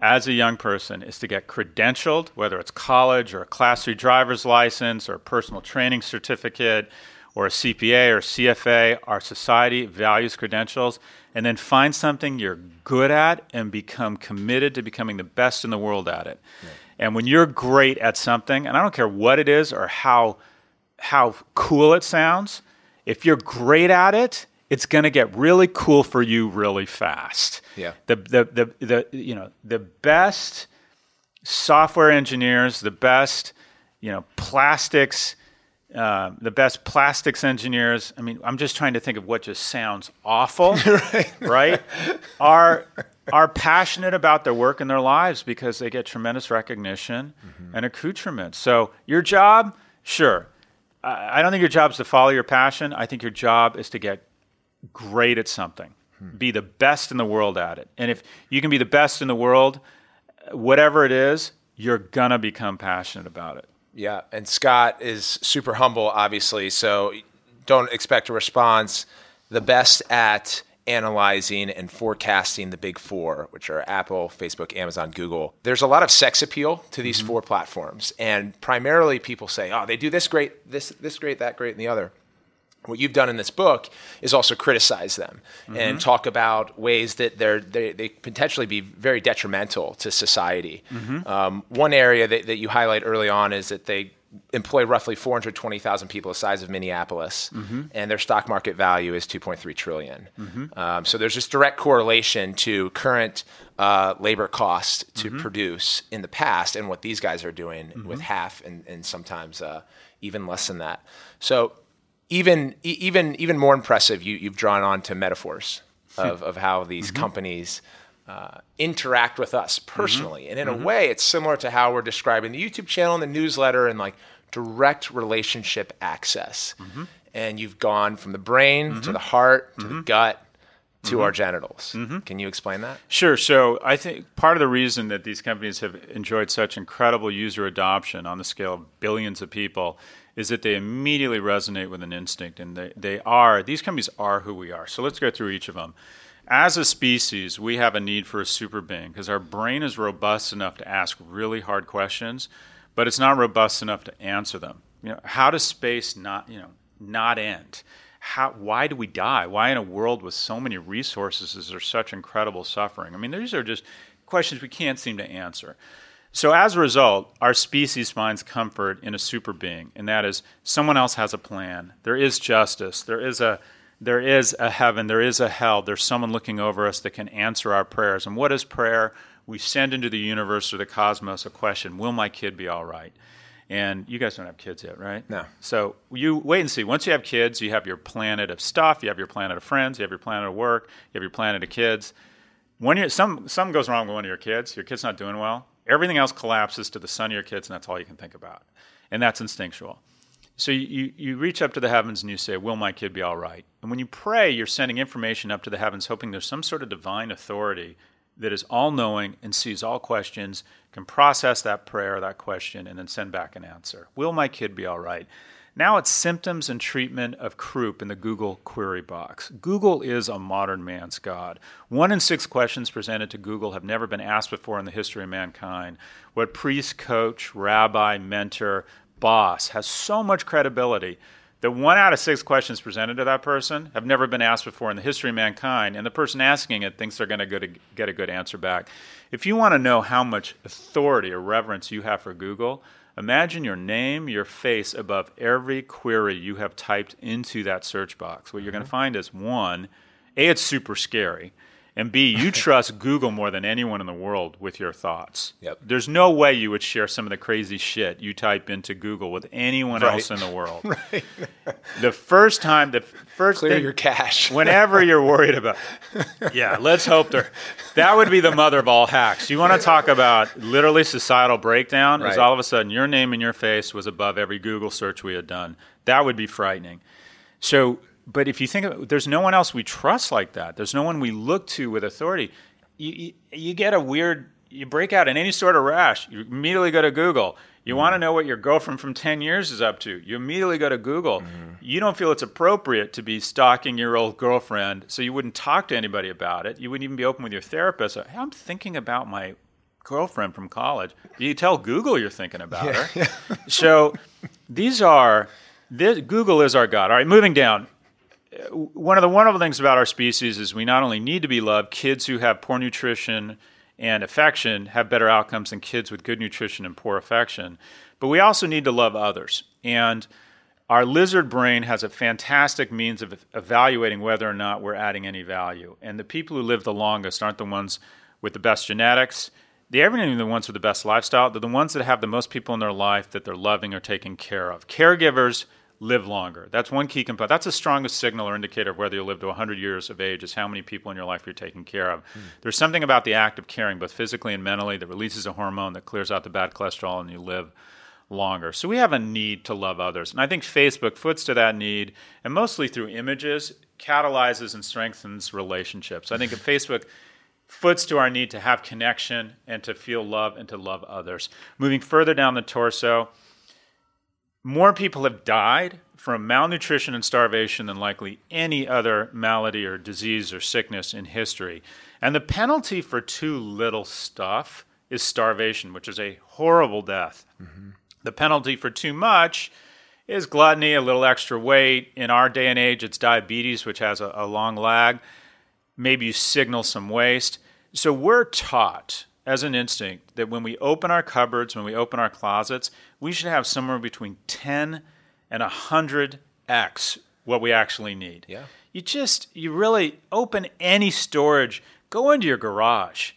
as a young person is to get credentialed, whether it's college or a class three driver's license or a personal training certificate or a CPA or CFA, our society values credentials, and then find something you're good at and become committed to becoming the best in the world at it. Yeah. And when you're great at something, and I don't care what it is or how how cool it sounds, if you're great at it, it's going to get really cool for you really fast. Yeah. The, the the the you know, the best software engineers, the best, you know, plastics uh, the best plastics engineers. I mean, I'm just trying to think of what just sounds awful, (laughs) right. right? Are are passionate about their work and their lives because they get tremendous recognition mm-hmm. and accoutrement. So your job, sure. I, I don't think your job is to follow your passion. I think your job is to get great at something, hmm. be the best in the world at it. And if you can be the best in the world, whatever it is, you're gonna become passionate about it. Yeah, and Scott is super humble, obviously. So don't expect a response. the best at analyzing and forecasting the big four, which are Apple, Facebook, Amazon, Google. There's a lot of sex appeal to these mm-hmm. four platforms. And primarily people say, oh, they do this great, this, this great, that great, and the other what you've done in this book is also criticize them mm-hmm. and talk about ways that they're they, they potentially be very detrimental to society. Mm-hmm. Um, one area that, that you highlight early on is that they employ roughly 420,000 people the size of Minneapolis, mm-hmm. and their stock market value is 2.3 trillion. Mm-hmm. Um, so there's this direct correlation to current uh, labor cost to mm-hmm. produce in the past and what these guys are doing mm-hmm. with half and, and sometimes uh, even less than that. So even even even more impressive, you, you've drawn on to metaphors of, of how these mm-hmm. companies uh, interact with us mm-hmm. personally. Mm-hmm. And in mm-hmm. a way, it's similar to how we're describing the YouTube channel and the newsletter and like direct relationship access. Mm-hmm. And you've gone from the brain to mm-hmm. the heart to the mm-hmm. gut to our genitals. Can you explain that? Sure. So I think part of the reason that these companies have enjoyed such incredible user adoption on the scale of billions of people is that they immediately resonate with an instinct and they, they are these companies are who we are so let's go through each of them as a species, we have a need for a super being because our brain is robust enough to ask really hard questions, but it's not robust enough to answer them. You know, how does space not, you know, not end? How, why do we die? Why in a world with so many resources is there such incredible suffering? I mean, these are just questions we can't seem to answer. So as a result, our species finds comfort in a super being, and that is someone else has a plan. There is justice. There is a there is a heaven, there is a hell, there's someone looking over us that can answer our prayers. And what is prayer? We send into the universe or the cosmos a question Will my kid be all right? And you guys don't have kids yet, right? No. So you wait and see. Once you have kids, you have your planet of stuff, you have your planet of friends, you have your planet of work, you have your planet of kids. When you some something goes wrong with one of your kids, your kid's not doing well, everything else collapses to the son of your kids, and that's all you can think about. And that's instinctual. So you, you reach up to the heavens and you say, Will my kid be all right? And when you pray, you're sending information up to the heavens, hoping there's some sort of divine authority that is all knowing and sees all questions, can process that prayer, that question, and then send back an answer. Will my kid be all right? Now it's symptoms and treatment of croup in the Google query box. Google is a modern man's God. One in six questions presented to Google have never been asked before in the history of mankind. What priest, coach, rabbi, mentor, boss has so much credibility that one out of six questions presented to that person have never been asked before in the history of mankind, and the person asking it thinks they're going to get a good answer back. If you want to know how much authority or reverence you have for Google, imagine your name, your face above every query you have typed into that search box. What you're going to mm-hmm. find is one, A, it's super scary. And B, you (laughs) trust Google more than anyone in the world with your thoughts. Yep. There's no way you would share some of the crazy shit you type into Google with anyone right. else in the world. (laughs) right. The first time, the first clear thing, your cache. (laughs) whenever you're worried about, yeah, let's hope there. That would be the mother of all hacks. You want to talk about literally societal breakdown? Right. Is all of a sudden your name and your face was above every Google search we had done. That would be frightening. So but if you think of it, there's no one else we trust like that. There's no one we look to with authority. You, you, you, get a weird, you break out in any sort of rash. You immediately go to Google. You mm-hmm. want to know what your girlfriend from 10 years is up to. You immediately go to Google. Mm-hmm. You don't feel it's appropriate to be stalking your old girlfriend, so you wouldn't talk to anybody about it. You wouldn't even be open with your therapist. Hey, I'm thinking about my girlfriend from college. You tell Google you're thinking about yeah. her. so these are, this, Google is our God. All right, moving down Uh, one of the wonderful things about our species is we not only need to be loved, kids who have poor nutrition and affection have better outcomes than kids with good nutrition and poor affection, but we also need to love others. And our lizard brain has a fantastic means of evaluating whether or not we're adding any value. And the people who live the longest aren't the ones with the best genetics. They aren't even the ones with the best lifestyle. They're the ones that have the most people in their life that they're loving or taking care of. Caregivers live longer. That's one key component. That's the strongest signal or indicator of whether you live to 100 years of age is how many people in your life you're taking care of. Mm. There's something about the act of caring, both physically and mentally, that releases a hormone that clears out the bad cholesterol and you live longer. So we have a need to love others. And I think Facebook foots to that need, and mostly through images, catalyzes and strengthens relationships. I think if (laughs) Facebook foots to our need to have connection and to feel love and to love others. Moving further down the torso, more people have died from malnutrition and starvation than likely any other malady or disease or sickness in history. And the penalty for too little stuff is starvation, which is a horrible death. Mm-hmm. The penalty for too much is gluttony, a little extra weight. In our day and age, it's diabetes, which has a, a long lag. Maybe you signal some waste. So we're taught as an instinct that when we open our cupboards, when we open our closets, we should have somewhere between 10 and 100x what we actually need. Yeah. You just, you really open any storage, go into your garage,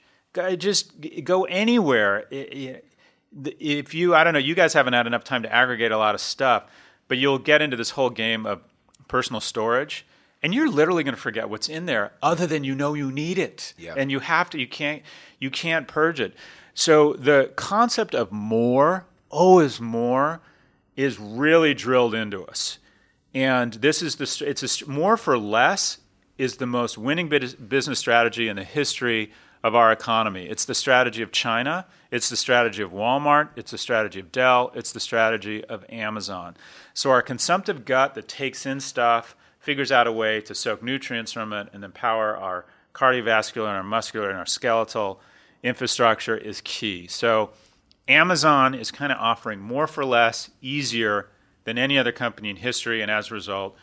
just go anywhere. If you, I don't know, you guys haven't had enough time to aggregate a lot of stuff, but you'll get into this whole game of personal storage and you're literally going to forget what's in there other than you know you need it yeah. and you have to you can't you can't purge it so the concept of more oh, always more is really drilled into us. And this is the it's a, more for less is the most winning business strategy in the history of our economy. It's the strategy of China, it's the strategy of Walmart, it's the strategy of Dell, it's the strategy of Amazon. So our consumptive gut that takes in stuff figures out a way to soak nutrients from it and then power our cardiovascular and our muscular and our skeletal infrastructure is key. So Amazon is kind of offering more for less, easier than any other company in history, and as a result,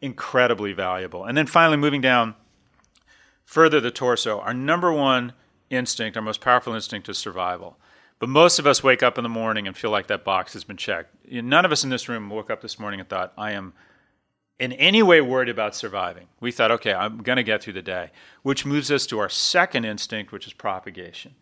incredibly valuable. And then finally, moving down further the torso, our number one instinct, our most powerful instinct is survival. But most of us wake up in the morning and feel like that box has been checked. None of us in this room woke up this morning and thought, I am in any way worried about surviving. We thought, okay, I'm going to get through the day, which moves us to our second instinct, which is propagation.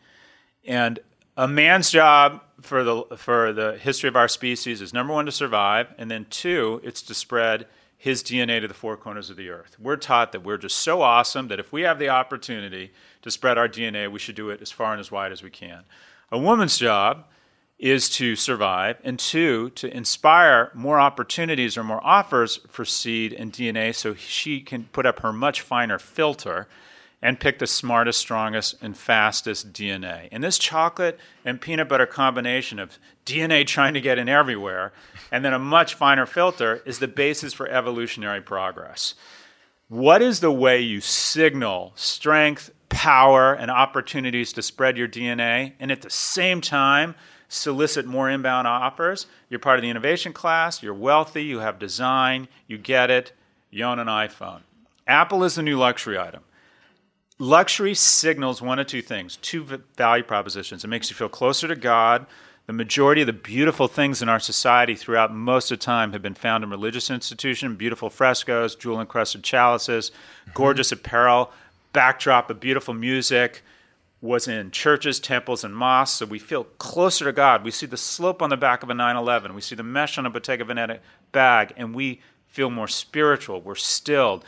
And a man's job for the for the history of our species is number one to survive, and then two, it's to spread his DNA to the four corners of the earth. We're taught that we're just so awesome that if we have the opportunity to spread our DNA, we should do it as far and as wide as we can. A woman's job is to survive, and two, to inspire more opportunities or more offers for seed and DNA so she can put up her much finer filter and pick the smartest, strongest, and fastest DNA. And this chocolate and peanut butter combination of DNA trying to get in everywhere and then a much finer filter is the basis for evolutionary progress. What is the way you signal strength, power, and opportunities to spread your DNA and at the same time solicit more inbound offers? You're part of the innovation class, you're wealthy, you have design, you get it, you own an iPhone. Apple is the new luxury item luxury signals one of two things two value propositions. It makes you feel closer to God. The majority of the beautiful things in our society throughout most of time have been found in religious institutions beautiful frescoes, jewel encrusted chalices, mm-hmm. gorgeous apparel, backdrop of beautiful music. Was in churches, temples, and mosques, so we feel closer to God. We see the slope on the back of a 911. We see the mesh on a Bottega Veneta bag, and we feel more spiritual. We're stilled.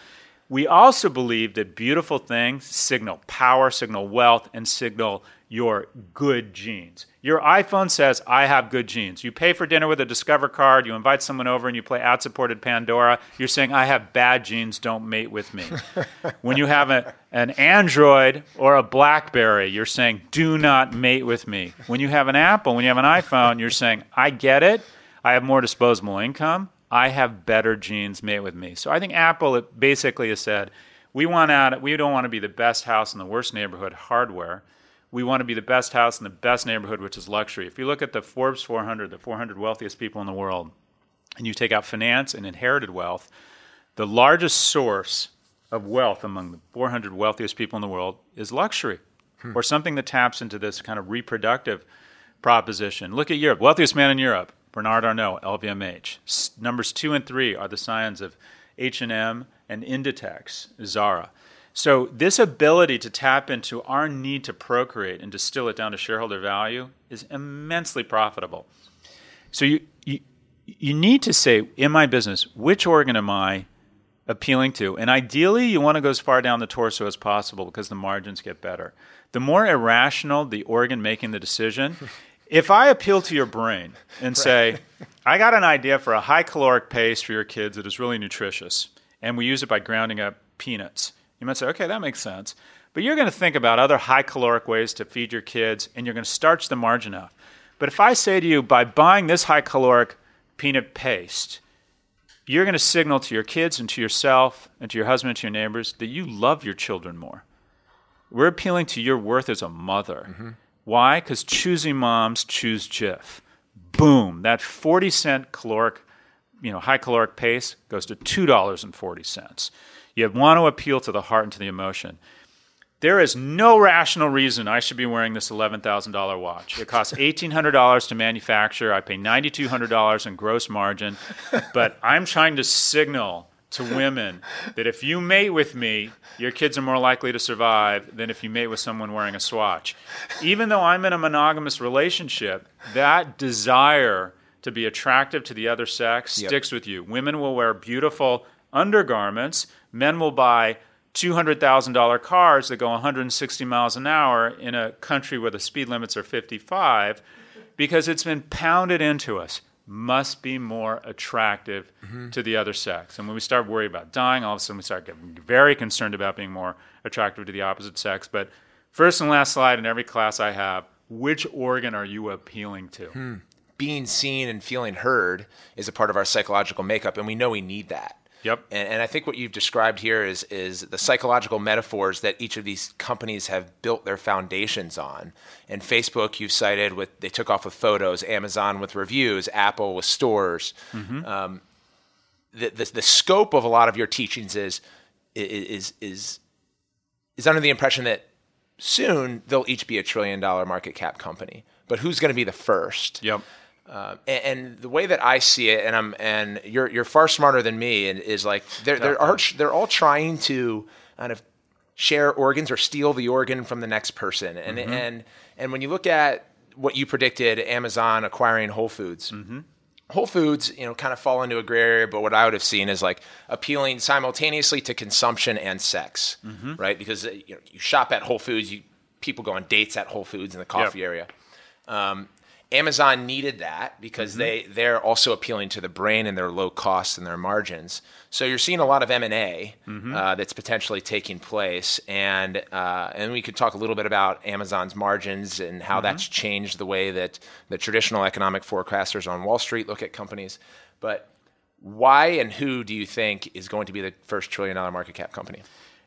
We also believe that beautiful things signal power, signal wealth, and signal your good genes. Your iPhone says, I have good genes. You pay for dinner with a Discover card, you invite someone over, and you play ad supported Pandora. You're saying, I have bad genes, don't mate with me. (laughs) when you have a, an Android or a Blackberry, you're saying, do not mate with me. When you have an Apple, when you have an iPhone, you're saying, I get it. I have more disposable income. I have better genes mate with me. So I think Apple basically has said, we want out, we don't want to be the best house in the worst neighborhood, hardware. We want to be the best house in the best neighborhood, which is luxury. If you look at the Forbes 400, the 400 wealthiest people in the world, and you take out finance and inherited wealth, the largest source of wealth among the 400 wealthiest people in the world is luxury, hmm. or something that taps into this kind of reproductive proposition. Look at Europe, wealthiest man in Europe, Bernard Arnault, LVMH. numbers two and three are the signs of H&M and Inditex, Zara. So this ability to tap into our need to procreate and distill it down to shareholder value is immensely profitable. So you, you, you need to say, in my business, which organ am I appealing to? And ideally, you want to go as far down the torso as possible because the margins get better. The more irrational the organ making the decision, (laughs) if I appeal to your brain and say, (laughs) I got an idea for a high caloric paste for your kids that is really nutritious, and we use it by grounding up peanuts, you might say, okay, that makes sense. But you're going to think about other high caloric ways to feed your kids, and you're going to starch the margin out. But if I say to you, by buying this high caloric peanut paste, you're going to signal to your kids and to yourself and to your husband and to your neighbors that you love your children more. We're appealing to your worth as a mother. Mm-hmm. Why? Because choosing moms choose Jif. Boom. That 40 cent caloric, you know, high caloric paste goes to $2.40. You want to appeal to the heart and to the emotion. There is no rational reason I should be wearing this $11,000 watch. It costs $1,800 to manufacture. I pay $9,200 in gross margin. But I'm trying to signal to women that if you mate with me, your kids are more likely to survive than if you mate with someone wearing a swatch. Even though I'm in a monogamous relationship, that desire to be attractive to the other sex yep. sticks with you. Women will wear beautiful undergarments, men will buy $200,000 cars that go 160 miles an hour in a country where the speed limits are 55 because it's been pounded into us must be more attractive mm-hmm. to the other sex. And when we start worrying about dying, all of a sudden we start getting very concerned about being more attractive to the opposite sex. But first and last slide in every class I have, which organ are you appealing to? Hmm. Being seen and feeling heard is a part of our psychological makeup, and we know we need that. Yep. And, and, I think what you've described here is is the psychological metaphors that each of these companies have built their foundations on. And Facebook, you've cited with they took off with photos, Amazon with reviews, Apple with stores. Mm-hmm. Um, the, the, the scope of a lot of your teachings is is is is under the impression that soon they'll each be a trillion dollar market cap company. But who's going to be the first? Yep. Uh, and, and, the way that I see it, and I'm and you're you're far smarter than me, and is like they're they're all, they're all trying to kind of share organs or steal the organ from the next person, and mm-hmm. and and when you look at what you predicted, Amazon acquiring Whole Foods. Mm-hmm. Whole Foods, you know, kind of fall into a gray area, but what I would have seen is like appealing simultaneously to consumption and sex, mm-hmm. right? Because you know, you shop at Whole Foods, you people go on dates at Whole Foods in the coffee yep. area. Um, Amazon needed that because mm-hmm. they they're also appealing to the brain and their low costs and their margins. So you're seeing a lot of M and A mm-hmm. uh, that's potentially taking place, and uh, and we could talk a little bit about Amazon's margins and how mm-hmm. that's changed the way that the traditional economic forecasters on Wall Street look at companies. But why and who do you think is going to be the first trillion dollar market cap company?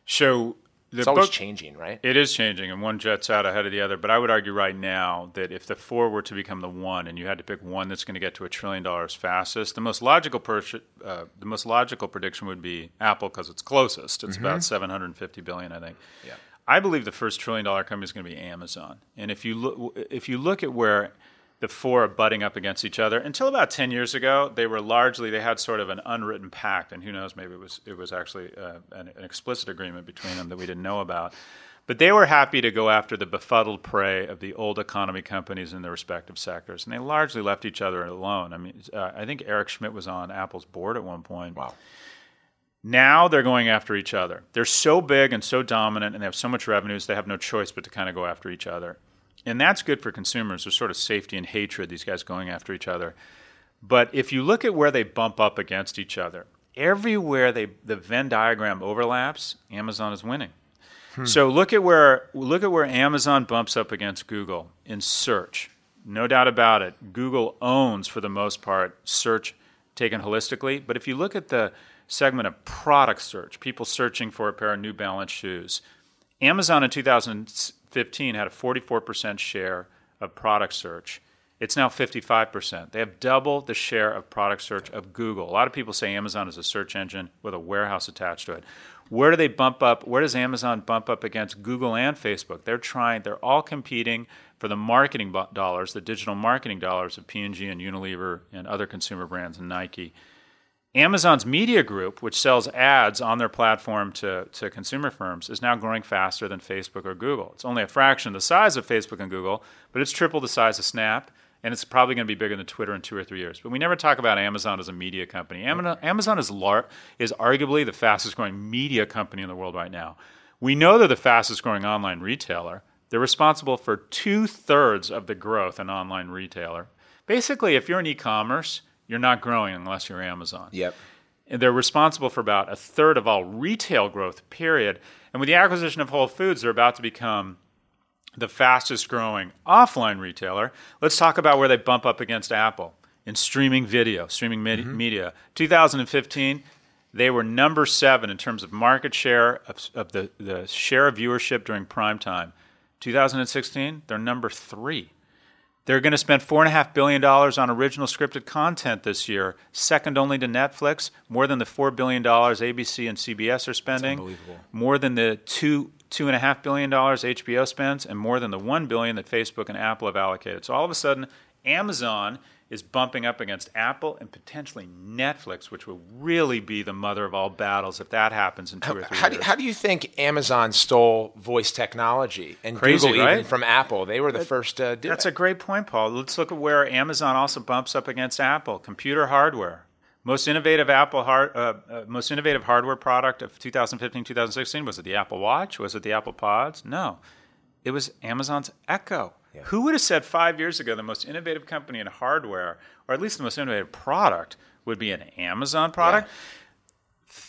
So it's always book, changing, right? It is changing, and one jets out ahead of the other. But I would argue right now that if the four were to become the one, and you had to pick one that's going to get to a trillion dollars fastest, the most logical per- uh, the most logical prediction would be Apple because it's closest. It's mm-hmm. about seven hundred and fifty billion, I think. Yeah. I believe the first trillion dollar company is going to be Amazon, and if you look if you look at where the four are butting up against each other. Until about ten years ago, they were largely they had sort of an unwritten pact, and who knows, maybe it was it was actually uh, an, an, explicit agreement between them that we didn't know about. But they were happy to go after the befuddled prey of the old economy companies in their respective sectors, and they largely left each other alone. I mean, uh, I think Eric Schmidt was on Apple's board at one point. Wow. Now they're going after each other. They're so big and so dominant, and they have so much revenues. They have no choice but to kind of go after each other and that's good for consumers. There's sort of safety and hatred, these guys going after each other. But if you look at where they bump up against each other, everywhere they the Venn diagram overlaps, Amazon is winning. Hmm. So look at where look at where Amazon bumps up against Google in search. No doubt about it. Google owns for the most part search taken holistically, but if you look at the segment of product search, people searching for a pair of New Balance shoes, Amazon in 2000 15 had a 44% share of product search. It's now 55%. They have double the share of product search of Google. A lot of people say Amazon is a search engine with a warehouse attached to it. Where do they bump up? Where does Amazon bump up against Google and Facebook? They're trying, they're all competing for the marketing dollars, the digital marketing dollars of P&G and Unilever and other consumer brands and Nike. Amazon's media group, which sells ads on their platform to, to consumer firms, is now growing faster than Facebook or Google. It's only a fraction of the size of Facebook and Google, but it's triple the size of Snap, and it's probably going to be bigger than Twitter in two or three years. But we never talk about Amazon as a media company. Amazon is, lar- is arguably the fastest growing media company in the world right now. We know they're the fastest growing online retailer. They're responsible for two thirds of the growth in online retailer. Basically, if you're in e commerce, you're not growing unless you're Amazon. Yep. And they're responsible for about a third of all retail growth, period. And with the acquisition of Whole Foods, they're about to become the fastest growing offline retailer. Let's talk about where they bump up against Apple. in streaming video, streaming med- mm-hmm. media. 2015, they were number seven in terms of market share of, of the, the share of viewership during prime time. 2016, they're number three. They're going to spend $4.5 billion on original scripted content this year, second only to Netflix, more than the $4 billion ABC and CBS are spending, unbelievable. more than the two $2.5 billion HBO spends, and more than the 1 billion that Facebook and Apple have allocated. So all of a sudden, Amazon is bumping up against Apple and potentially Netflix, which will really be the mother of all battles if that happens in two or three How do, years. how do you think Amazon stole voice technology and Crazy, Google even from Apple? They were the first to do That's it. a great point, Paul. Let's look at where Amazon also bumps up against Apple. Computer hardware. Most innovative Apple hard, uh, uh, most innovative hardware product of 2015, 2016 was it the Apple Watch? Was it the Apple Pods? No, it was Amazon's Echo. Who would have said five years ago the most innovative company in hardware, or at least the most innovative product, would be an Amazon product?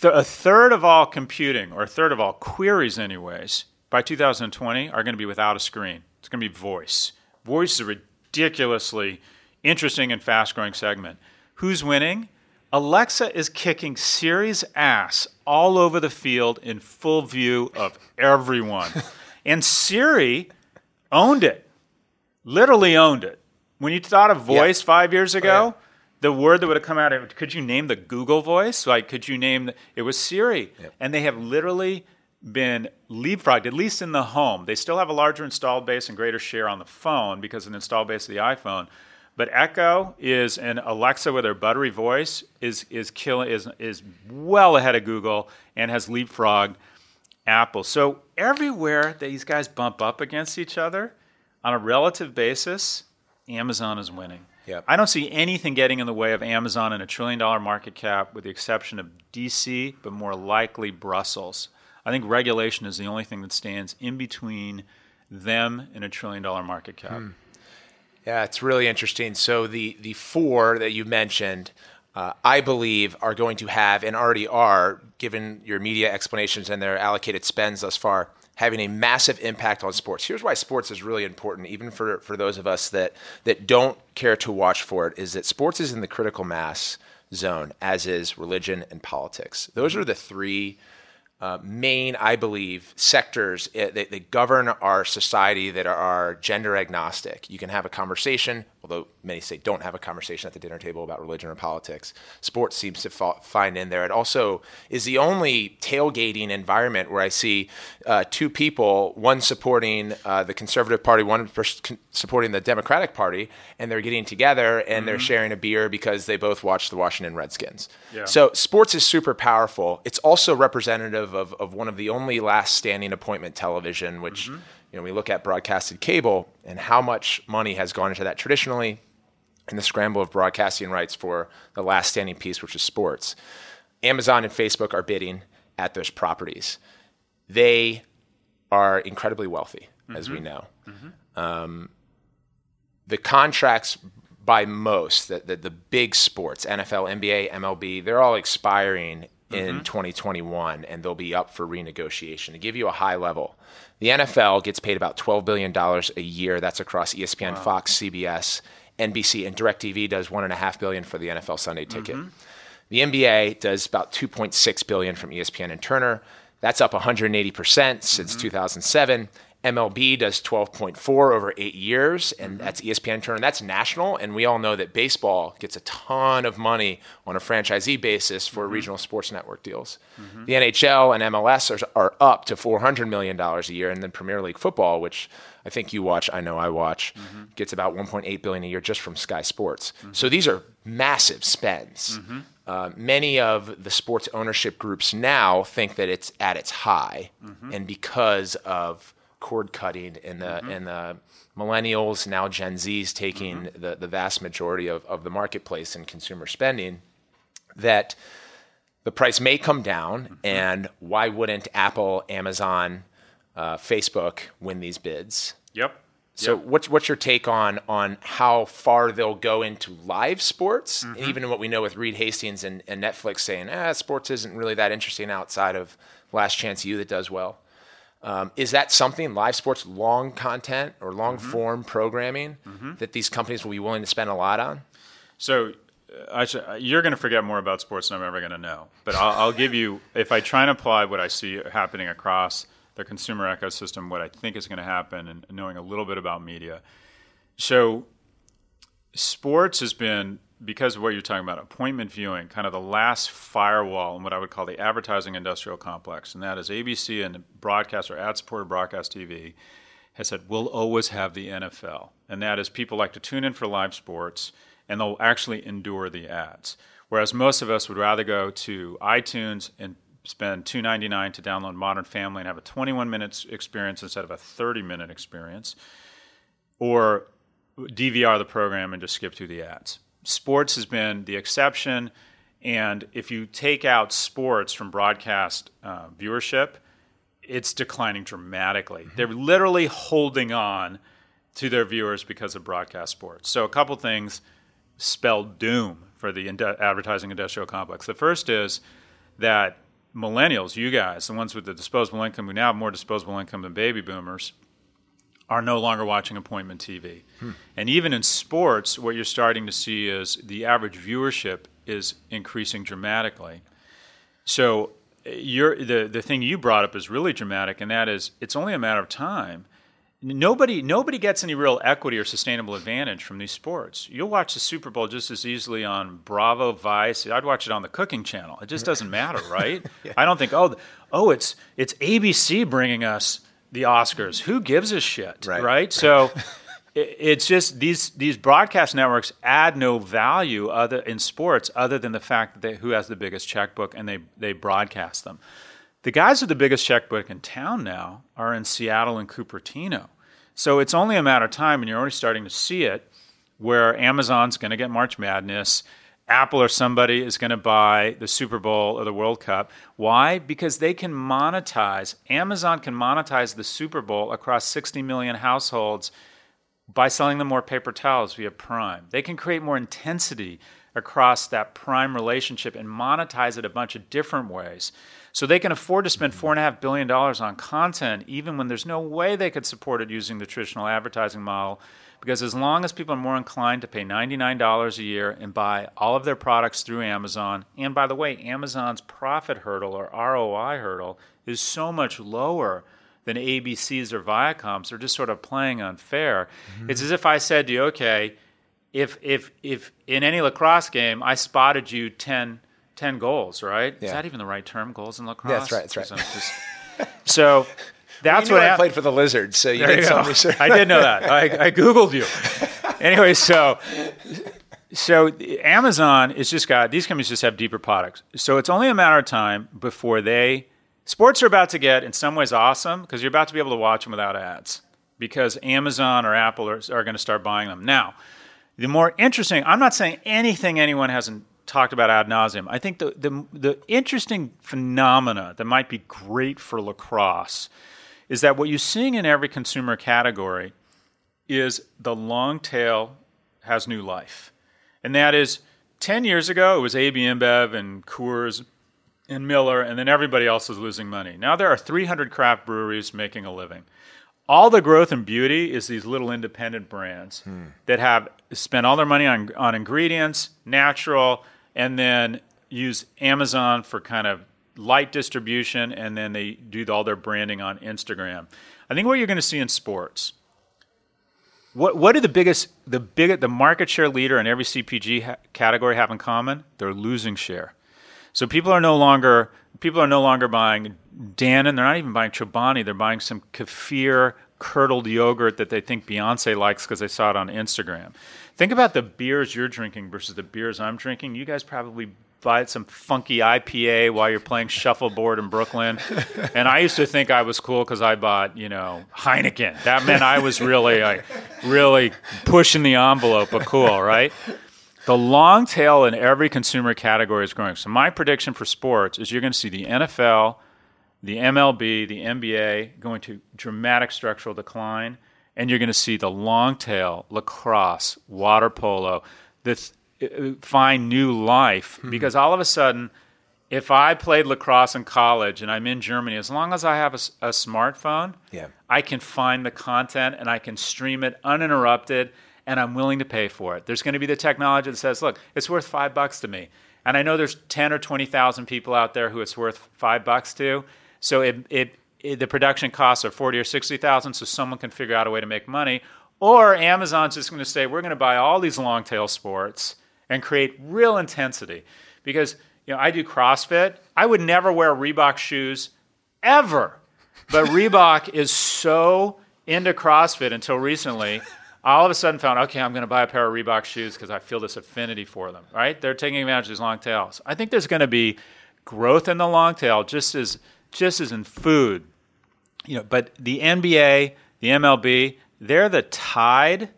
Th- a third of all computing, or a third of all queries, anyways, by 2020 are going to be without a screen. It's going to be voice. Voice is a ridiculously interesting and fast growing segment. Who's winning? Alexa is kicking Siri's ass all over the field in full view of everyone. (laughs) and Siri owned it, literally owned it. When you thought of voice five years oh, ago, yeah. the word that would have come out of could you name the Google voice? Like, could you name the, it was Siri? And they have literally been leapfrogged, at least in the home. They still have a larger installed base and greater share on the phone because of the installed base of the iPhone. But Echo is and Alexa with their buttery voice is is killing is is well ahead of Google and has leapfrogged Apple. So everywhere that these guys bump up against each other on a relative basis, Amazon is winning. Yep. I don't see anything getting in the way of Amazon and a trillion dollar market cap, with the exception of DC, but more likely Brussels. I think regulation is the only thing that stands in between them and a trillion dollar market cap. Yeah, it's really interesting. So the the four that you mentioned, uh, I believe, are going to have and already are, given your media explanations and their allocated spends thus far, having a massive impact on sports. Here's why sports is really important, even for for those of us that that don't care to watch for it, is that sports is in the critical mass zone, as is religion and politics. Those are the three uh, main, I believe, sectors uh, that, that govern our society that are gender agnostic. You can have a conversation, although many say don't have a conversation at the dinner table about religion or politics. Sports seems to fa- find in there. It also is the only tailgating environment where I see uh, two people, one supporting uh, the Conservative Party, one pers- supporting the Democratic Party, and they're getting together and they're sharing a beer because they both watch the Washington Redskins. Yeah. So sports is super powerful. It's also representative of, of one of the only last standing appointment television, which you know we look at broadcasted cable and how much money has gone into that traditionally, and the scramble of broadcasting rights for the last standing piece, which is sports. Amazon and Facebook are bidding at those properties. They are incredibly wealthy, as we mm-hmm. know. Mm-hmm. Um, the contracts by most, the, the, the big sports, NFL, NBA, MLB, they're all expiring in mm-hmm. 2021 and they'll be up for renegotiation. To give you a high level, the NFL gets paid about $12 billion a year. That's across ESPN, Fox, CBS, NBC, and DirecTV does 1.5 billion for the NFL Sunday ticket. Mm-hmm. The NBA does about 2.6 billion from ESPN and Turner. That's up 180% since mm-hmm. 2007. MLB does 12.4 over eight years, and mm-hmm. that's E ESPN and Turner. That's national, and we all know that baseball gets a ton of money on a franchisee basis for mm-hmm. regional sports network deals. Mm-hmm. The NHL and MLS are, are up to 400 million dollars a year, and then Premier League football, which I think you watch, I know I watch, gets about 1.8 billion a year just from Sky Sports. So these are massive spends. Uh, many of the sports ownership groups now think that it's at its high, and because of cord cutting and the and the millennials now Gen Zs taking the, the vast majority of, of the marketplace and consumer spending, that the price may come down, and why wouldn't Apple, Amazon, uh, Facebook win these bids? Yep. So what's what's your take on on how far they'll go into live sports, and even what we know with Reed Hastings and, and Netflix saying, ah, sports isn't really that interesting outside of Last Chance U that does well. Um, is that something live sports, long content or long mm-hmm. form programming mm-hmm. that these companies will be willing to spend a lot on? So uh, I should, uh, you're going to forget more about sports than I'm ever going to know. But I'll, I'll give you, (laughs) if I try and apply what I see happening across the consumer ecosystem, what I think is going to happen, and knowing a little bit about media. So, sports has been because of what you're talking about, appointment viewing, kind of the last firewall in what I would call the advertising industrial complex, and that is ABC and broadcast or ad-supported broadcast TV has said we'll always have the NFL, and that is people like to tune in for live sports and they'll actually endure the ads. Whereas most of us would rather go to iTunes and spend $2.99 to download Modern Family and have a 21 minute experience instead of a 30 minute experience, or DVR the program and just skip through the ads. Sports has been the exception, and if you take out sports from broadcast uh, viewership, it's declining dramatically. Mm-hmm. They're literally holding on to their viewers because of broadcast sports. So, a couple things spell doom for the ind- advertising industrial complex. The first is that millennials, you guys, the ones with the disposable income who now have more disposable income than baby boomers, are no longer watching appointment TV. Hmm. And even in sports, what you're starting to see is the average viewership is increasing dramatically. So the the thing you brought up is really dramatic, and that is it's only a matter of time nobody nobody gets any real equity or sustainable advantage from these sports. You'll watch the Super Bowl just as easily on Bravo, Vice. I'd watch it on the Cooking Channel. It just doesn't matter, right? (laughs) yeah. I don't think oh oh it's it's ABC bringing us the Oscars. Who gives a shit, right? right? So. (laughs) it's just these these broadcast networks add no value other in sports other than the fact that they, who has the biggest checkbook and they they broadcast them. The guys with the biggest checkbook in town now are in Seattle and Cupertino. So it's only a matter of time, and you're already starting to see it, where Amazon's going to get March Madness. Apple or somebody is going to buy the Super Bowl or the World Cup. Why? Because they can monetize, Amazon can monetize the Super Bowl across 60 million households by selling them more paper towels via Prime. They can create more intensity across that Prime relationship and monetize it a bunch of different ways. So they can afford to spend $4.5 billion on content, even when there's no way they could support it using the traditional advertising model. Because as long as people are more inclined to pay $99 a year and buy all of their products through Amazon, and by the way, Amazon's profit hurdle or ROI hurdle is so much lower than ABC's or Viacom's, they're just sort of playing unfair. Mm-hmm. It's as if I said to you, okay, if if if in any lacrosse game I spotted you 10 10 goals, right? Yeah. Is that even the right term? Goals in lacrosse? Yeah, that's right. That's right. (laughs) So that's what I, played for the Lizards, so you did you some research. I did know that. I, I googled you. (laughs) anyway, so so Amazon is just got these companies just have deeper products. So it's only a matter of time before they sports are about to get in some ways awesome because you're about to be able to watch them without ads because Amazon or Apple are, are going to start buying them now. The more interesting, I'm not saying anything anyone hasn't talked about ad nauseum. I think the, the, the interesting phenomena that might be great for lacrosse is that what you're seeing in every consumer category is the long tail has new life. And that is 10 years ago, it was AB InBev and Coors and Miller, and then everybody else was losing money. Now there are 300 craft breweries making a living. All the growth and beauty is these little independent brands hmm. that have spent all their money on, on ingredients, natural, and then use Amazon for kind of light distribution, and then they do all their branding on Instagram. I think what you're going to see in sports. What what do the biggest the big the market share leader in every CPG ha- category have in common? They're losing share. So people are no longer people are no longer buying Dannon. They're not even buying Chobani. They're buying some kefir curdled yogurt that they think Beyonce likes because they saw it on Instagram. Think about the beers you're drinking versus the beers I'm drinking. You guys probably buy some funky IPA while you're playing shuffleboard in Brooklyn. (laughs) And I used to think I was cool because I bought, you know, Heineken. That meant I was really, like, really pushing the envelope of cool, right? The long tail in every consumer category is growing. So my prediction for sports is you're going to see the NFL, the MLB, the NBA going to dramatic structural decline and you're going to see the long tail, lacrosse, water polo, this uh, find new life hmm. because all of a sudden, if I played lacrosse in college and I'm in Germany, as long as I have a, a smartphone, yeah. I can find the content and I can stream it uninterrupted. and I'm willing to pay for it. There's going to be the technology that says, look, it's worth five bucks to me. And I know there's 10 or 20,000 people out there who it's worth five bucks to. So it, it, it the production costs are 40 or 60,000, so someone can figure out a way to make money. Or Amazon's just going to say, we're going to buy all these long tail sports and create real intensity. Because you know, I do CrossFit. I would never wear Reebok shoes ever. But (laughs) Reebok is so into CrossFit until recently. I all of a sudden found, okay, I'm going to buy a pair of Reebok shoes because I feel this affinity for them, right? They're taking advantage of these long tails. I think there's going to be growth in the long tail just as, just as in food. You know, but the NBA, the MLB, they're the tide,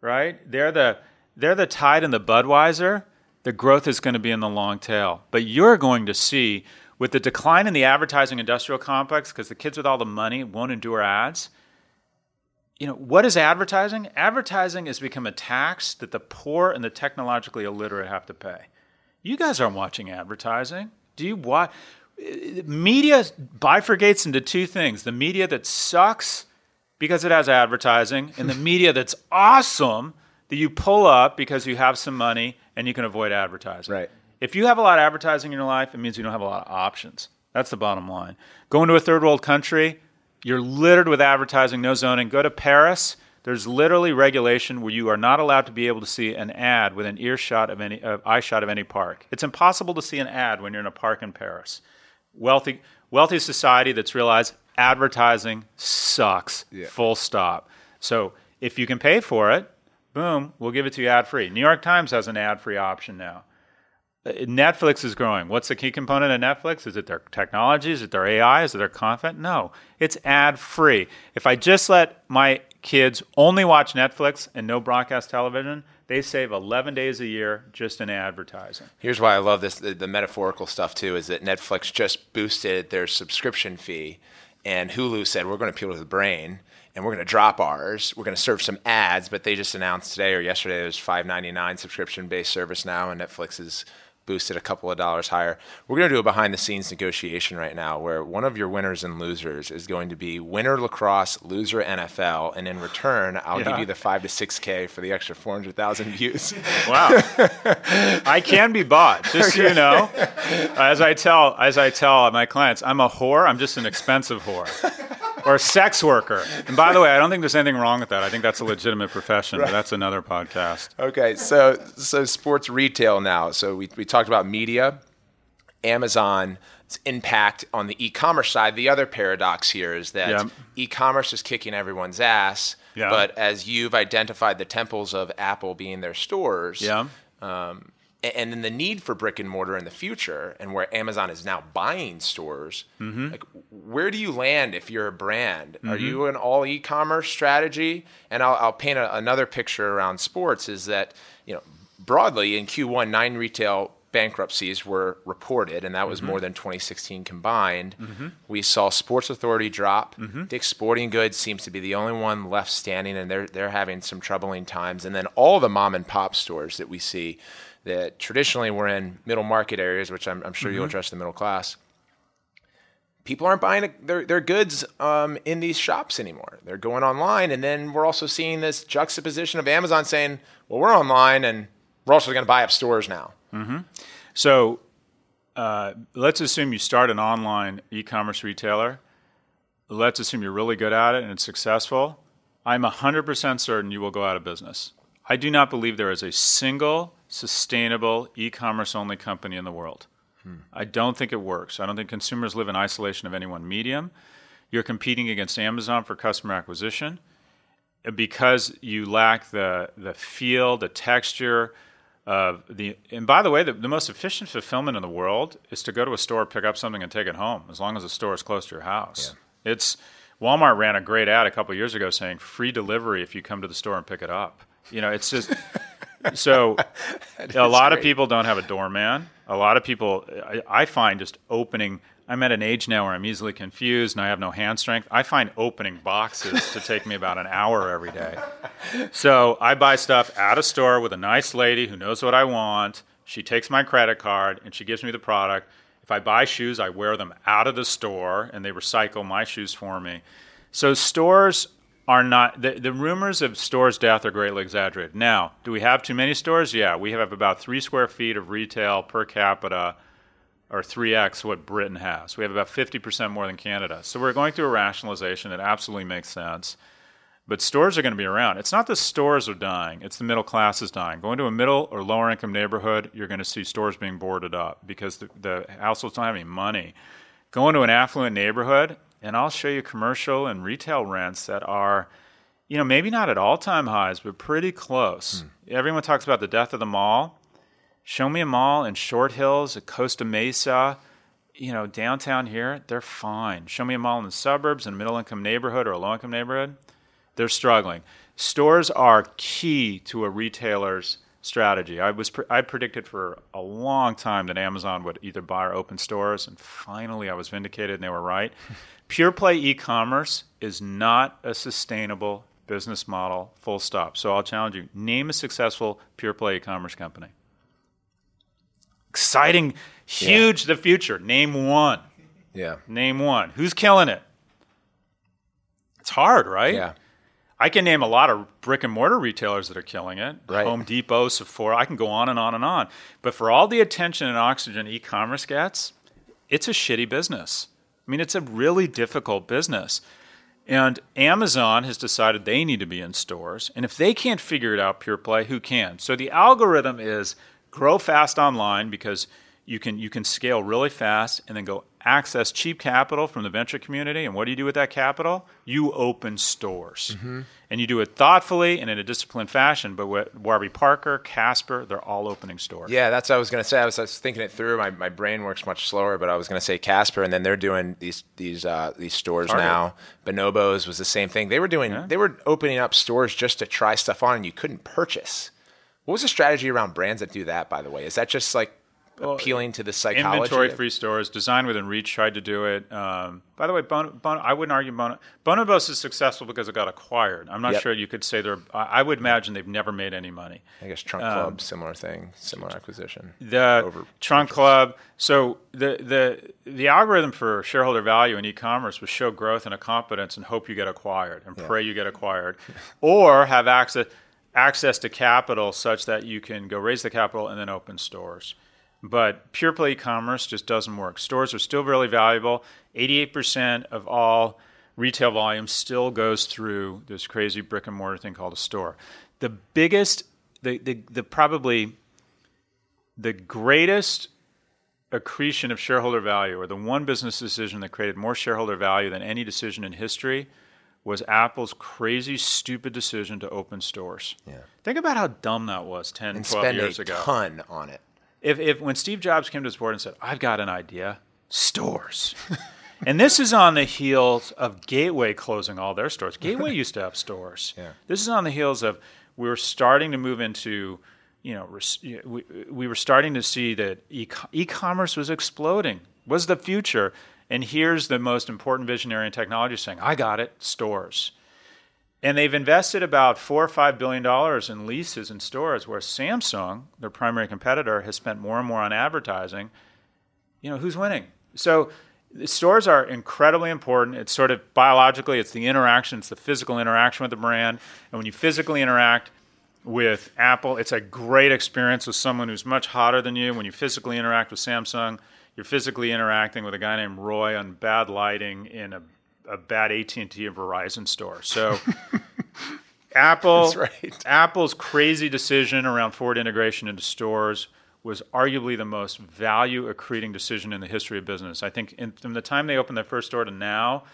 right? They're the, they're the tide and the Budweiser. The growth is going to be in the long tail. But you're going to see with the decline in the advertising industrial complex, because the kids with all the money won't endure ads, you know, what is advertising? Advertising has become a tax that the poor and the technologically illiterate have to pay. You guys aren't watching advertising. Do you watch? Media bifurcates into two things the media that sucks because it has advertising, and the (laughs) media that's awesome that you pull up because you have some money and you can avoid advertising. Right. If you have a lot of advertising in your life, it means you don't have a lot of options. That's the bottom line. Going to a third world country, you're littered with advertising, no zoning. Go to Paris, there's literally regulation where you are not allowed to be able to see an ad within earshot of any uh, eye shot of any park. It's impossible to see an ad when you're in a park in Paris. Wealthy, wealthy society that's realized advertising sucks. Yeah. Full stop. So if you can pay for it, boom, we'll give it to you ad free. New York Times has an ad free option now. Uh, Netflix is growing. What's the key component of Netflix? Is it their technology? Is it their AI? Is it their content? No, it's ad free. If I just let my kids only watch Netflix and no broadcast television, they save 11 days a year just in advertising. Here's why I love this the, the metaphorical stuff too is that Netflix just boosted their subscription fee and Hulu said we're going to appeal to the brain and we're going to drop ours. We're going to serve some ads, but they just announced today or yesterday there's 5.99 subscription based service now and Netflix is boosted a couple of dollars higher. We're going to do a behind the scenes negotiation right now where one of your winners and losers is going to be winner lacrosse, loser NFL, and in return, I'll Yeah. give you the 5 to 6k for the extra 400,000 views. Wow, I can be bought. Just so you know, as I tell as I tell my clients, I'm a whore. I'm just an expensive whore. (laughs) Or a sex worker. And by the way, I don't think there's anything wrong with that. I think that's a legitimate profession, but that's another podcast. Okay, so so sports retail now. So we, we talked about media, Amazon's impact on the e-commerce side. The other paradox here is that Yeah. e-commerce is kicking everyone's ass. Yeah. But as you've identified the temples of Apple being their stores, Yeah. um, and then the need for brick and mortar in the future, and where Amazon is now buying stores, Mm-hmm. like where do you land if you're a brand? Are mm-hmm. you an all e-commerce strategy? And I'll, I'll paint a, another picture around sports: is that you know broadly in Q1, nine retail bankruptcies were reported, and that was more mm-hmm. than 2016 combined. Mm-hmm. We saw Sports Authority drop. Dick's Sporting Goods seems to be the only one left standing, and they're they're having some troubling times. And then all the mom and pop stores that we see that traditionally were in middle market areas, which I'm, I'm sure you'll address the middle class. People aren't buying their, their goods um, in these shops anymore. They're going online. And then we're also seeing this juxtaposition of Amazon saying, well, we're online and we're also going to buy up stores now. So uh, let's assume you start an online e-commerce retailer. Let's assume you're really good at it and it's successful. I'm 100% certain you will go out of business. I do not believe there is a single sustainable e-commerce only company in the world. Hmm. I don't think it works. I don't think consumers live in isolation of any one medium. You're competing against Amazon for customer acquisition because you lack the the feel, the texture of the. And by the way, the, the most efficient fulfillment in the world is to go to a store, pick up something, and take it home, as long as the store is close to your house. It's Walmart ran a great ad a couple years ago saying free delivery if you come to the store and pick it up. You know, it's just so (laughs) a lot of people don't have a doorman. A lot of people, I, I find, just opening. I'm at an age now where I'm easily confused and I have no hand strength. I find opening boxes to take me about an hour every day. So I buy stuff at a store with a nice lady who knows what I want. She takes my credit card and she gives me the product. If I buy shoes, I wear them out of the store and they recycle my shoes for me. So stores are not the, the rumors of stores death are greatly exaggerated. Now, do we have too many stores? Yeah, we have about three square feet of retail per capita, or 3x what Britain has. We have about 50% more than Canada. So we're going through a rationalization. that absolutely makes sense. But stores are going to be around. It's not the stores are dying, it's the middle class is dying. Going to a middle or lower income neighborhood, you're going to see stores being boarded up because the, the households don't have any money. Going to an affluent neighborhood, and I'll show you commercial and retail rents that are, you know, maybe not at all time highs, but pretty close. Hmm. Everyone talks about the death of the mall. Show me a mall in Short Hills, at Costa Mesa, you know, downtown here, they're fine. Show me a mall in the suburbs, in a middle income neighborhood or a low income neighborhood, they're struggling. Stores are key to a retailer's strategy. I was pre- I predicted for a long time that Amazon would either buy or open stores, and finally I was vindicated, and they were right. (laughs) Pure play e-commerce is not a sustainable business model. Full stop. So I'll challenge you: name a successful pure play e-commerce company. Exciting, huge. Yeah. The future. Name one. Yeah. Name one. Who's killing it? It's hard, right? Yeah. I can name a lot of brick and mortar retailers that are killing it. Right. Home Depot, Sephora. I can go on and on and on. But for all the attention and oxygen e-commerce gets, it's a shitty business. I mean, it's a really difficult business. And Amazon has decided they need to be in stores. And if they can't figure it out pure play, who can? So the algorithm is grow fast online because you can you can scale really fast and then go access cheap capital from the venture community. And what do you do with that capital? You open stores. Mm-hmm. And you do it thoughtfully and in a disciplined fashion. But with Warby Parker, Casper, they're all opening stores. Yeah, that's what I was going to say. I was, I was, thinking it through. My, my brain works much slower, but I was going to say Casper, and then they're doing these these uh, these stores Target. now. Bonobos was the same thing. They were doing yeah. they were opening up stores just to try stuff on, and you couldn't purchase. What was the strategy around brands that do that? By the way, is that just like well, appealing to the psychology. Inventory free stores, Design Within Reach tried to do it. Um, by the way, Bon, bon, I wouldn't argue Bon, Bonobos is successful because it got acquired. I'm not yep. sure you could say they're. I would imagine they've never made any money. I guess Trunk um, Club, similar thing, similar acquisition. The Trunk purchase. Club. So the the the algorithm for shareholder value in e-commerce was show growth and a competence and hope you get acquired and yeah. pray you get acquired, (laughs) or have access access to capital such that you can go raise the capital and then open stores. But pure play e-commerce just doesn't work. Stores are still really valuable. 88% of all retail volume still goes through this crazy brick and mortar thing called a store. The biggest, the, the, the probably the greatest accretion of shareholder value, or the one business decision that created more shareholder value than any decision in history, was Apple's crazy, stupid decision to open stores. Yeah. Think about how dumb that was 10, and 12 years ago. a ton on it if, if when Steve Jobs came to his board and said, "I've got an idea, stores," (laughs) and this is on the heels of Gateway closing all their stores. Gateway (laughs) used to have stores. Yeah. This is on the heels of we were starting to move into, you know, we, we were starting to see that e- commerce was exploding, was the future. And here's the most important visionary in technology saying, "I got it, stores." And they've invested about four or five billion dollars in leases and stores, where Samsung, their primary competitor, has spent more and more on advertising. You know, who's winning? So stores are incredibly important. It's sort of biologically, it's the interaction, it's the physical interaction with the brand. And when you physically interact with Apple, it's a great experience with someone who's much hotter than you. When you physically interact with Samsung, you're physically interacting with a guy named Roy on bad lighting in a a bad AT and T and Verizon store. So (laughs) Apple, right. Apple's crazy decision around forward integration into stores was arguably the most value accreting decision in the history of business. I think in, from the time they opened their first store to now,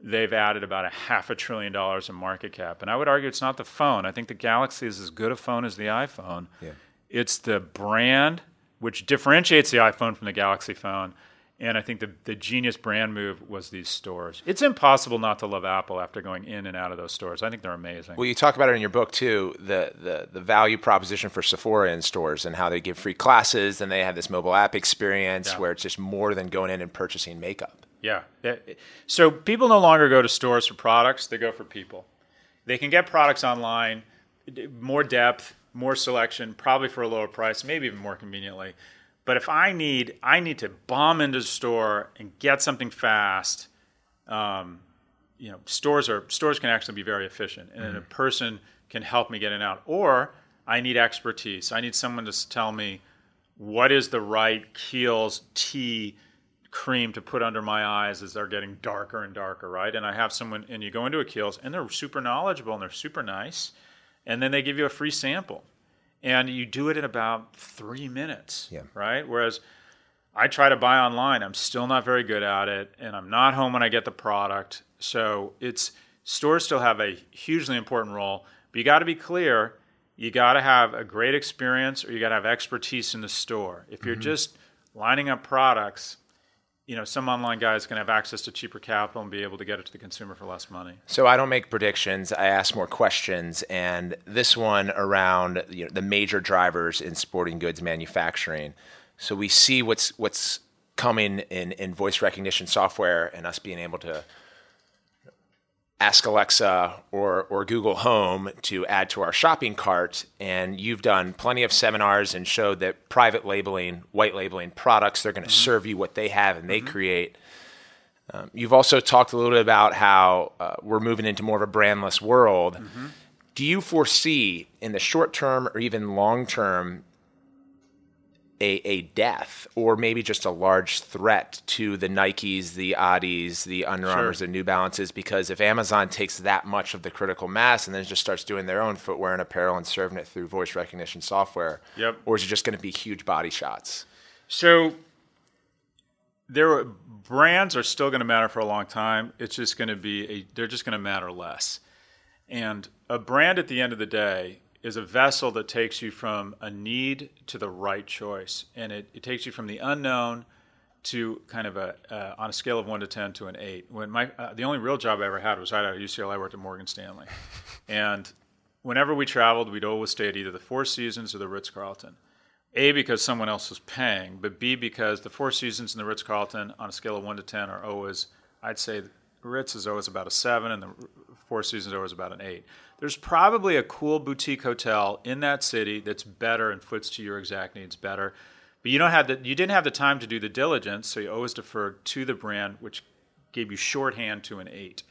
they've added about a half a trillion dollars in market cap. And I would argue it's not the phone. I think the Galaxy is as good a phone as the iPhone. Yeah. It's the brand which differentiates the iPhone from the Galaxy phone and I think the, the genius brand move was these stores. It's impossible not to love Apple after going in and out of those stores. I think they're amazing. Well, you talk about it in your book too, the, the, the value proposition for Sephora in stores and how they give free classes and they have this mobile app experience yeah. where it's just more than going in and purchasing makeup. Yeah. So people no longer go to stores for products, they go for people. They can get products online, more depth, more selection, probably for a lower price, maybe even more conveniently. But if I need, I need to bomb into the store and get something fast. Um, you know, stores are stores can actually be very efficient, and a person can help me get in and out. Or I need expertise. I need someone to tell me what is the right Kiehl's tea cream to put under my eyes as they're getting darker and darker, right? And I have someone, and you go into a Kiehl's, and they're super knowledgeable and they're super nice, and then they give you a free sample, and you do it in about three minutes, Yeah. right? Whereas I try to buy online, I'm still not very good at it, and I'm not home when I get the product. So it's stores still have a hugely important role, but you got to be clear. You got to have a great experience, or you got to have expertise in the store. If you're mm-hmm. just lining up products, you know, some online guys can have access to cheaper capital and be able to get it to the consumer for less money. So I don't make predictions. I ask more questions, and this one around you know, the major drivers in sporting goods manufacturing. So we see what's what's coming in in voice recognition software, and us being able to ask Alexa or or Google Home to add to our shopping cart. And you've done plenty of seminars and showed that private labeling, white labeling products, they're going to serve you what they have and they create. Um, you've also talked a little bit about how uh, we're moving into more of a brandless world. Do you foresee in the short term or even long term a, a death or maybe just a large threat to the Nikes, the Adis, the Under Sure. Armours, the New Balances? Because if Amazon takes that much of the critical mass and then just starts doing their own footwear and apparel and serving it through voice recognition software, Yep. or is it just going to be huge body shots? So there are, brands are still going to matter for a long time. It's just going to be a they're just going to matter less. And a brand at the end of the day is a vessel that takes you from a need to the right choice, and it, it takes you from the unknown to kind of a uh, on a scale of one to ten to an eight. When my uh, the only real job I ever had was right out of UCLA. I worked at Morgan Stanley, (laughs) and whenever we traveled, we'd always stay at either the Four Seasons or the Ritz Carlton. A because someone else was paying, but B because the Four Seasons and the Ritz Carlton on a scale of one to ten are always, I'd say, Ritz is always about a seven, and the Four Seasons are always about an eight. There's probably a cool boutique hotel in that city that's better and fits to your exact needs better, but you don't have the you didn't have the time to do the diligence, so you always deferred to the brand, which gave you shorthand to an eight.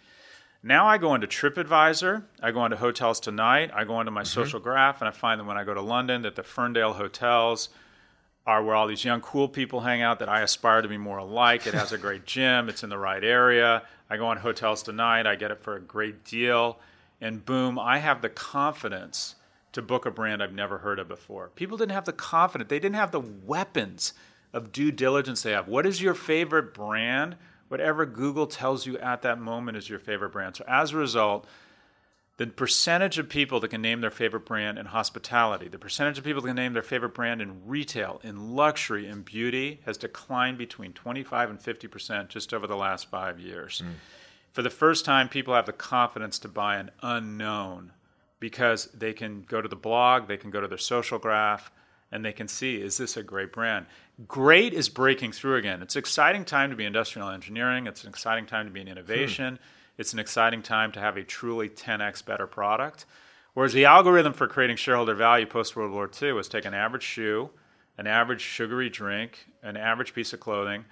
Now I go into TripAdvisor, I go into Hotels Tonight, I go into my mm-hmm. social graph, and I find that when I go to London, that the Firmdale hotels are where all these young, cool people hang out that I aspire to be more like. It has a great gym, it's in the right area. I go on Hotels Tonight, I get it for a great deal, and boom, I have the confidence to book a brand I've never heard of before. People didn't have the confidence, they didn't have the weapons of due diligence they have. What is your favorite brand? Whatever Google tells you at that moment is your favorite brand. So as a result, the percentage of people that can name their favorite brand in hospitality, the percentage of people that can name their favorite brand in retail, in luxury, in beauty has declined between 25 and 50% just over the last five years. Hmm. For the first time, people have the confidence to buy an unknown because they can go to the blog, they can go to their social graph, and they can see is this a great brand? Great is breaking through again. It's an exciting time to be industrial engineering. It's an exciting time to be in hmm. innovation. It's an exciting time to have a truly 10x better product. Whereas the algorithm for creating shareholder value post World War II was take an average shoe, an average sugary drink, an average piece of clothing,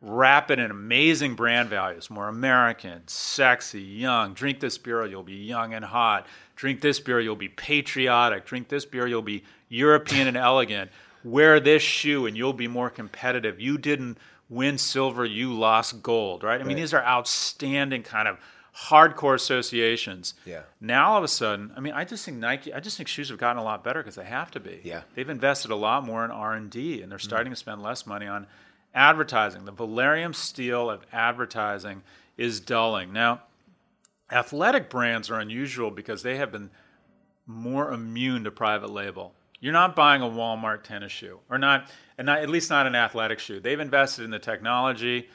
wrap it in amazing brand values, more American, sexy, young. Drink this beer, you'll be young and hot. Drink this beer, you'll be patriotic. Drink this beer, you'll be European and elegant. Wear this shoe, and you'll be more competitive. You didn't win silver, you lost gold, right? I mean, Right. these are outstanding kind of hardcore associations. Yeah. Now all of a sudden, I mean, I just think Nike, I just think shoes have gotten a lot better because they have to be. Yeah. They've invested a lot more in R and D, and they're mm. starting to spend less money on advertising. The Valyrian steel of advertising is dulling. Now, athletic brands are unusual because they have been more immune to private label. You're not buying a Walmart tennis shoe, or not, and not, at least not an athletic shoe. They've invested in the technology.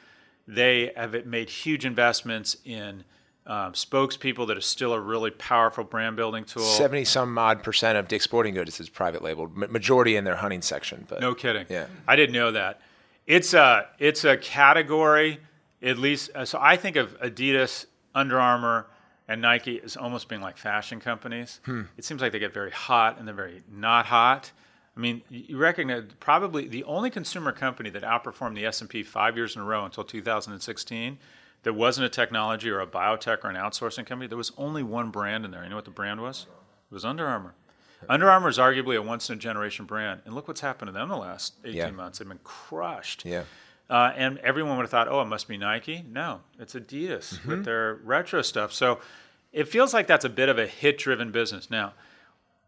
They have made huge investments in um, spokespeople that are still a really powerful brand building tool. 70 some odd percent of Dick's Sporting Goods is private labeled, majority in their hunting section. But No kidding. Yeah. I didn't know that. It's a it's a category at least. uh, So I think of Adidas, Under Armour, and Nike is almost being like fashion companies. Hmm. It seems like they get very hot and they're very not hot. I mean, you recognize probably the only consumer company that outperformed the S and P five years in a row until 2016. that wasn't a technology or a biotech or an outsourcing company. There was only one brand in there. You know what the brand was? It was Under Armour. Under Armour is arguably a once in a generation brand, and look what's happened to them the last 18 Yeah. months. They've been crushed. Yeah. Uh, and everyone would have thought, oh, it must be Nike. No, it's Adidas Mm-hmm. with their retro stuff. So it feels like that's a bit of a hit driven business. Now,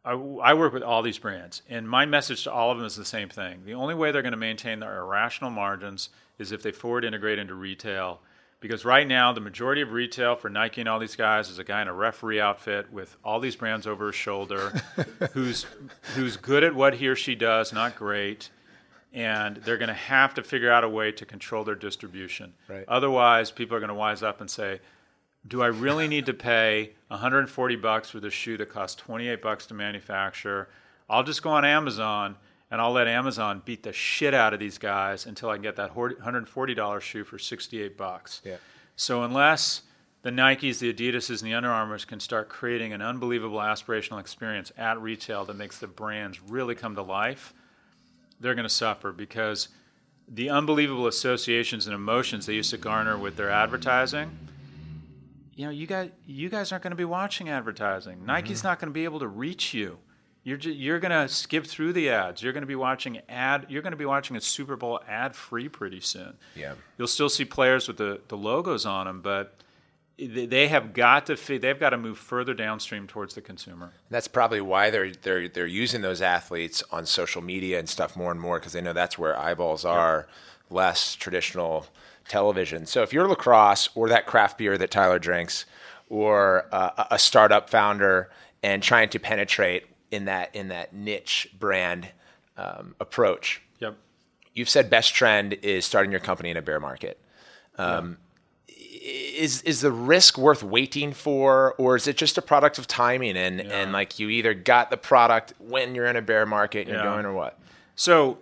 I, I work with all these brands, and my message to all of them is the same thing. The only way they're going to maintain their irrational margins is if they forward integrate into retail. Because right now, the majority of retail for Nike and all these guys is a guy in a referee outfit with all these brands over his shoulder, (laughs) who's who's good at what he or she does, not great, and they're going to have to figure out a way to control their distribution. Right. Otherwise, people are going to wise up and say, "Do I really need to pay 140 bucks for this shoe that costs 28 bucks to manufacture? I'll just go on Amazon." And I'll let Amazon beat the shit out of these guys until I can get that $140 shoe for 68 bucks. Yeah. So unless the Nikes, the Adidases, and the Under Armours can start creating an unbelievable aspirational experience at retail that makes the brands really come to life, they're going to suffer because the unbelievable associations and emotions they used to garner with their advertising. You know, you guys, you guys aren't going to be watching advertising. Mm-hmm. Nike's not going to be able to reach you. You're ju- you're going to skip through the ads. You're going to be watching ad. You're going to be watching a Super Bowl ad free pretty soon. Yeah. You'll still see players with the, the logos on them, but they have got to they've got to move further downstream towards the consumer. That's probably why they're they're they're using those athletes on social media and stuff more and more because they know that's where eyeballs are, less traditional television. So if you're lacrosse or that craft beer that Tyler drinks, or uh, a a startup founder and trying to penetrate in that in that niche brand um, approach, Yep. you've said best trend is starting your company in a bear market. Um, Is is the risk worth waiting for, or is it just a product of timing and and like you either got the product when you're in a bear market and you're going or what? So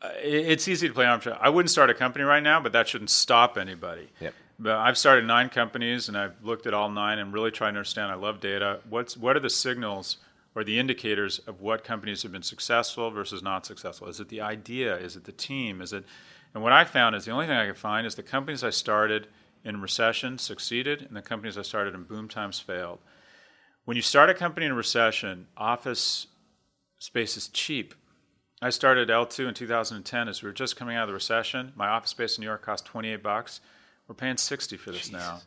uh, it's easy to play entrepreneur. I wouldn't start a company right now, but that shouldn't stop anybody. Yep. But I've started nine companies, and I've looked at all nine and really trying to understand. I love data. What's what are the signals or the indicators of what companies have been successful versus not successful? Is it the idea? Is it the team? Is it? And what I found is the only thing I could find is the companies I started in recession succeeded, and the companies I started in boom times failed. When you start a company in recession, office space is cheap. I started L2 in 2010 as we were just coming out of the recession. My office space in New York cost 28 bucks. We're paying 60 for this now.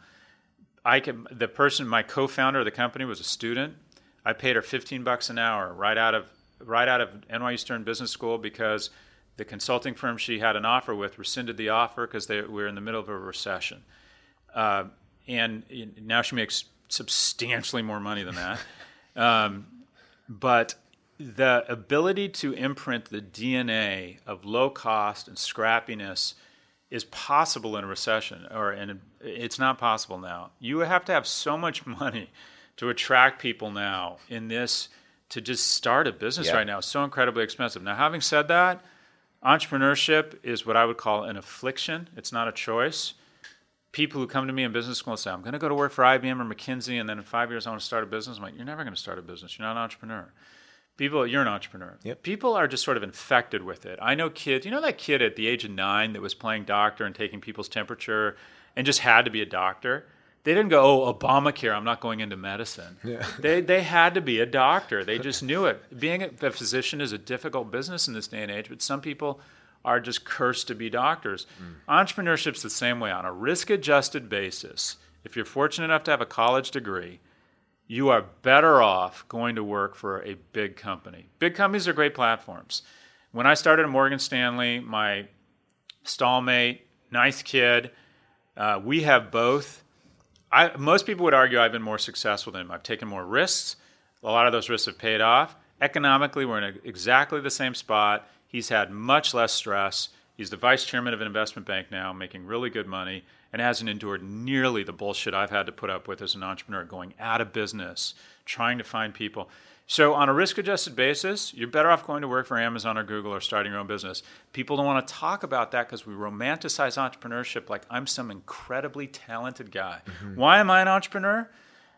I can, the person, my co-founder of the company was a student. I paid her 15 bucks an hour right out of right out of NYU Stern Business School because the consulting firm she had an offer with rescinded the offer because they we were in the middle of a recession. Uh, and now she makes substantially more money than that. (laughs) um, but the ability to imprint the DNA of low cost and scrappiness is possible in a recession, or in it's not possible now. You have to have so much (laughs) money to attract people now in this to just start a business Yeah. right now. It's so incredibly expensive. Now, having said that, entrepreneurship is what I would call an affliction. It's not a choice. People who come to me in business school and say, I'm going to go to work for IBM or McKinsey, and then in five years I want to start a business. I'm like, you're never going to start a business. You're not an entrepreneur. People, you're an entrepreneur. Yep. People are just sort of infected with it. I know kids, you know that kid at the age of nine that was playing doctor and taking people's temperature and just had to be a doctor? They didn't go, oh, Obamacare, I'm not going into medicine. Yeah. (laughs) They, they had to be a doctor. They just knew it. Being a a physician is a difficult business in this day and age, but some people are just cursed to be doctors. Entrepreneurship's the same way on a risk adjusted basis. If you're fortunate enough to have a college degree, you are better off going to work for a big company. Big companies are great platforms. When I started at Morgan Stanley, my stallmate, nice kid, uh, we have both. I, most people would argue I've been more successful than him. I've taken more risks. A lot of those risks have paid off. Economically, we're in a, exactly the same spot. He's had much less stress. He's the vice chairman of an investment bank now, making really good money, and hasn't endured nearly the bullshit I've had to put up with as an entrepreneur, going out of business, trying to find people. So, on a risk adjusted basis, you're better off going to work for Amazon or Google or starting your own business. People don't want to talk about that because we romanticize entrepreneurship like I'm some incredibly talented guy. Mm-hmm. Why am I an entrepreneur?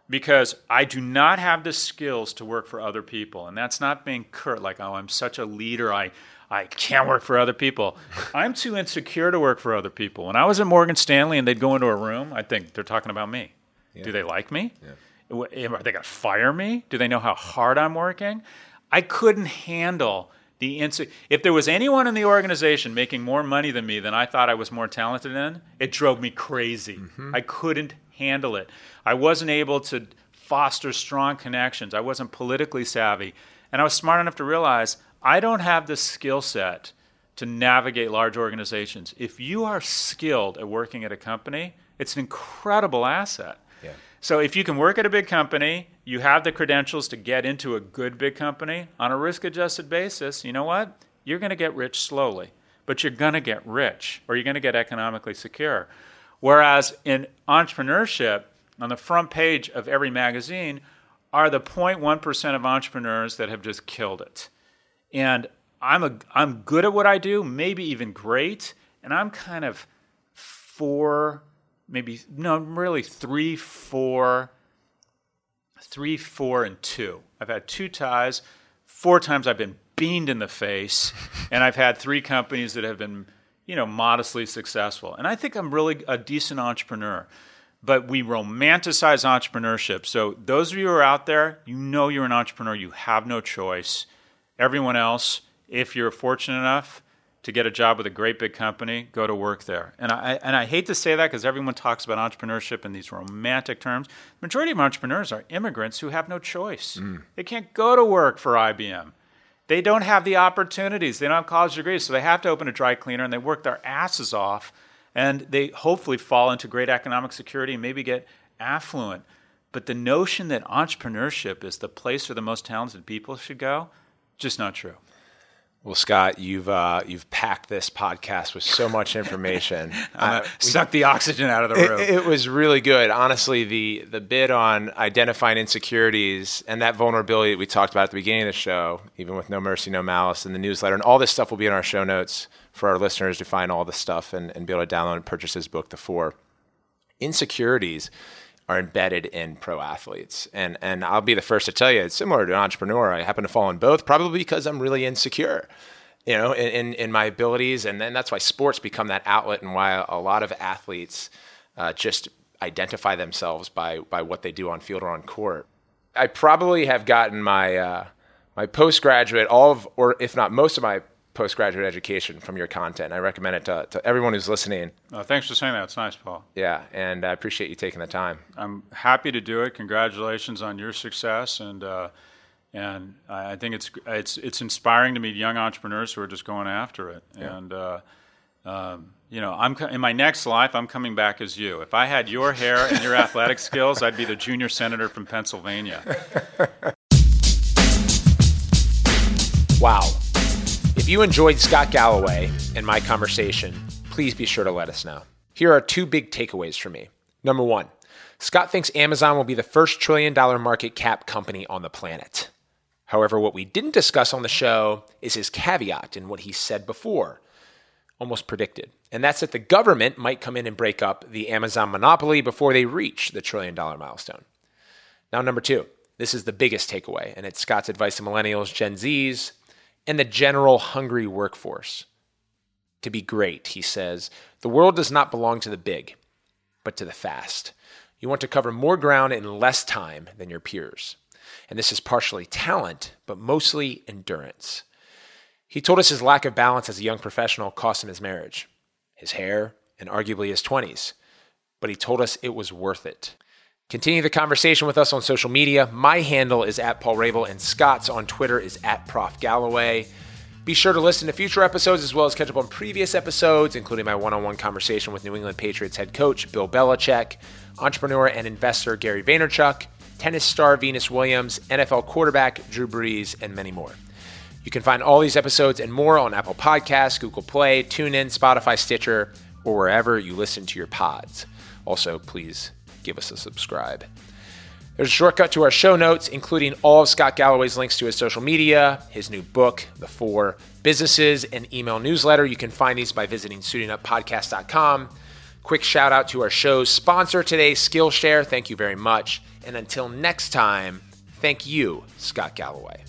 because I do not have the skills to work for other people. And that's not being curt, like, oh, I'm such a leader. I, I can't work for other people. I'm too insecure to work for other people. When I was at Morgan Stanley and they'd go into a room, I'd think they're talking about me. Yeah. Do they like me? Yeah. Are they going to fire me? Do they know how hard I'm working? I couldn't handle the inse- if there was anyone in the organization making more money than me than I thought I was more talented in, it drove me crazy. Mm-hmm. I couldn't handle it. I wasn't able to foster strong connections. I wasn't politically savvy. And I was smart enough to realize I don't have the skill set to navigate large organizations. If you are skilled at working at a company, it's an incredible asset. Yeah. So if you can work at a big company, you have the credentials to get into a good big company on a risk adjusted basis, you know what? You're going to get rich slowly, but you're going to get rich or you're going to get economically secure. Whereas in entrepreneurship, on the front page of every magazine are the 0.1% of entrepreneurs that have just killed it. And I'm a I'm good at what I do, maybe even great, and I'm kind of four maybe no, I'm really three, four, three, four, and two. I've had two ties. Four times I've been beamed in the face, (laughs) and I've had three companies that have been, you know, modestly successful. And I think I'm really a decent entrepreneur. But we romanticize entrepreneurship. So those of you who are out there, you know you're an entrepreneur. You have no choice. Everyone else, if you're fortunate enough, to get a job with a great big company, go to work there. And I, and I hate to say that because everyone talks about entrepreneurship in these romantic terms. The majority of entrepreneurs are immigrants who have no choice. Mm. They can't go to work for IBM. They don't have the opportunities. They don't have college degrees, so they have to open a dry cleaner and they work their asses off. And they hopefully fall into great economic security and maybe get affluent. But the notion that entrepreneurship is the place where the most talented people should go, just not true. Well, Scott, you've uh, you've packed this podcast with so much information. (laughs) uh, suck the oxygen out of the room. It, it, was really good, honestly. The the bit on identifying insecurities and that vulnerability that we talked about at the beginning of the show, even with No Mercy, No Malice, and the newsletter, and all this stuff will be in our show notes for our listeners to find all the stuff and, and be able to download and purchase his book, The Four. Insecurities are embedded in pro athletes. And and I'll be the first to tell you, it's similar to an entrepreneur. I happen to fall in both, probably because I'm really insecure, you know, in, in, in my abilities. And then that's why sports become that outlet and why a lot of athletes uh, just identify themselves by by what they do on field or on court. I probably have gotten my uh, my postgraduate, all of, or if not most of my postgraduate education from your content. I recommend it to, to everyone who's listening. Oh, thanks for saying that. It's nice, Paul. Yeah, and I appreciate you taking the time. I'm happy to do it. Congratulations on your success, and uh, and I think it's it's it's inspiring to meet young entrepreneurs who are just going after it. Yeah. And uh, um, you know, I'm in my next life. I'm coming back as you. If I had your hair and your athletic skills, I'd be the junior senator from Pennsylvania. (laughs) wow. If you enjoyed Scott Galloway and my conversation, please be sure to let us know. Here are two big takeaways for me. Number one, Scott thinks Amazon will be the first trillion dollar market cap company on the planet. However, what we didn't discuss on the show is his caveat in what he said before, almost predicted. And that's that the government might come in and break up the Amazon monopoly before they reach the trillion dollar milestone. Now, number two, this is the biggest takeaway, and it's Scott's advice to millennials, Gen Zs, and the general hungry workforce. To be great, he says, the world does not belong to the big, but to the fast. You want to cover more ground in less time than your peers. And this is partially talent, but mostly endurance. He told us his lack of balance as a young professional cost him his marriage, his hair, and arguably his 20s. But he told us it was worth it. Continue the conversation with us on social media. My handle is at Paul Rabil, and Scott's on Twitter is at Prof Galloway. Be sure to listen to future episodes as well as catch up on previous episodes, including my one on one conversation with New England Patriots head coach Bill Belichick, entrepreneur and investor Gary Vaynerchuk, tennis star Venus Williams, NFL quarterback Drew Brees, and many more. You can find all these episodes and more on Apple Podcasts, Google Play, TuneIn, Spotify, Stitcher, or wherever you listen to your pods. Also, please give us a subscribe. There's a shortcut to our show notes, including all of Scott Galloway's links to his social media, his new book, The Four Businesses, and email newsletter. You can find these by visiting suitinguppodcast.com. Quick shout out to our show's sponsor today, Skillshare. Thank you very much. And until next time, thank you, Scott Galloway.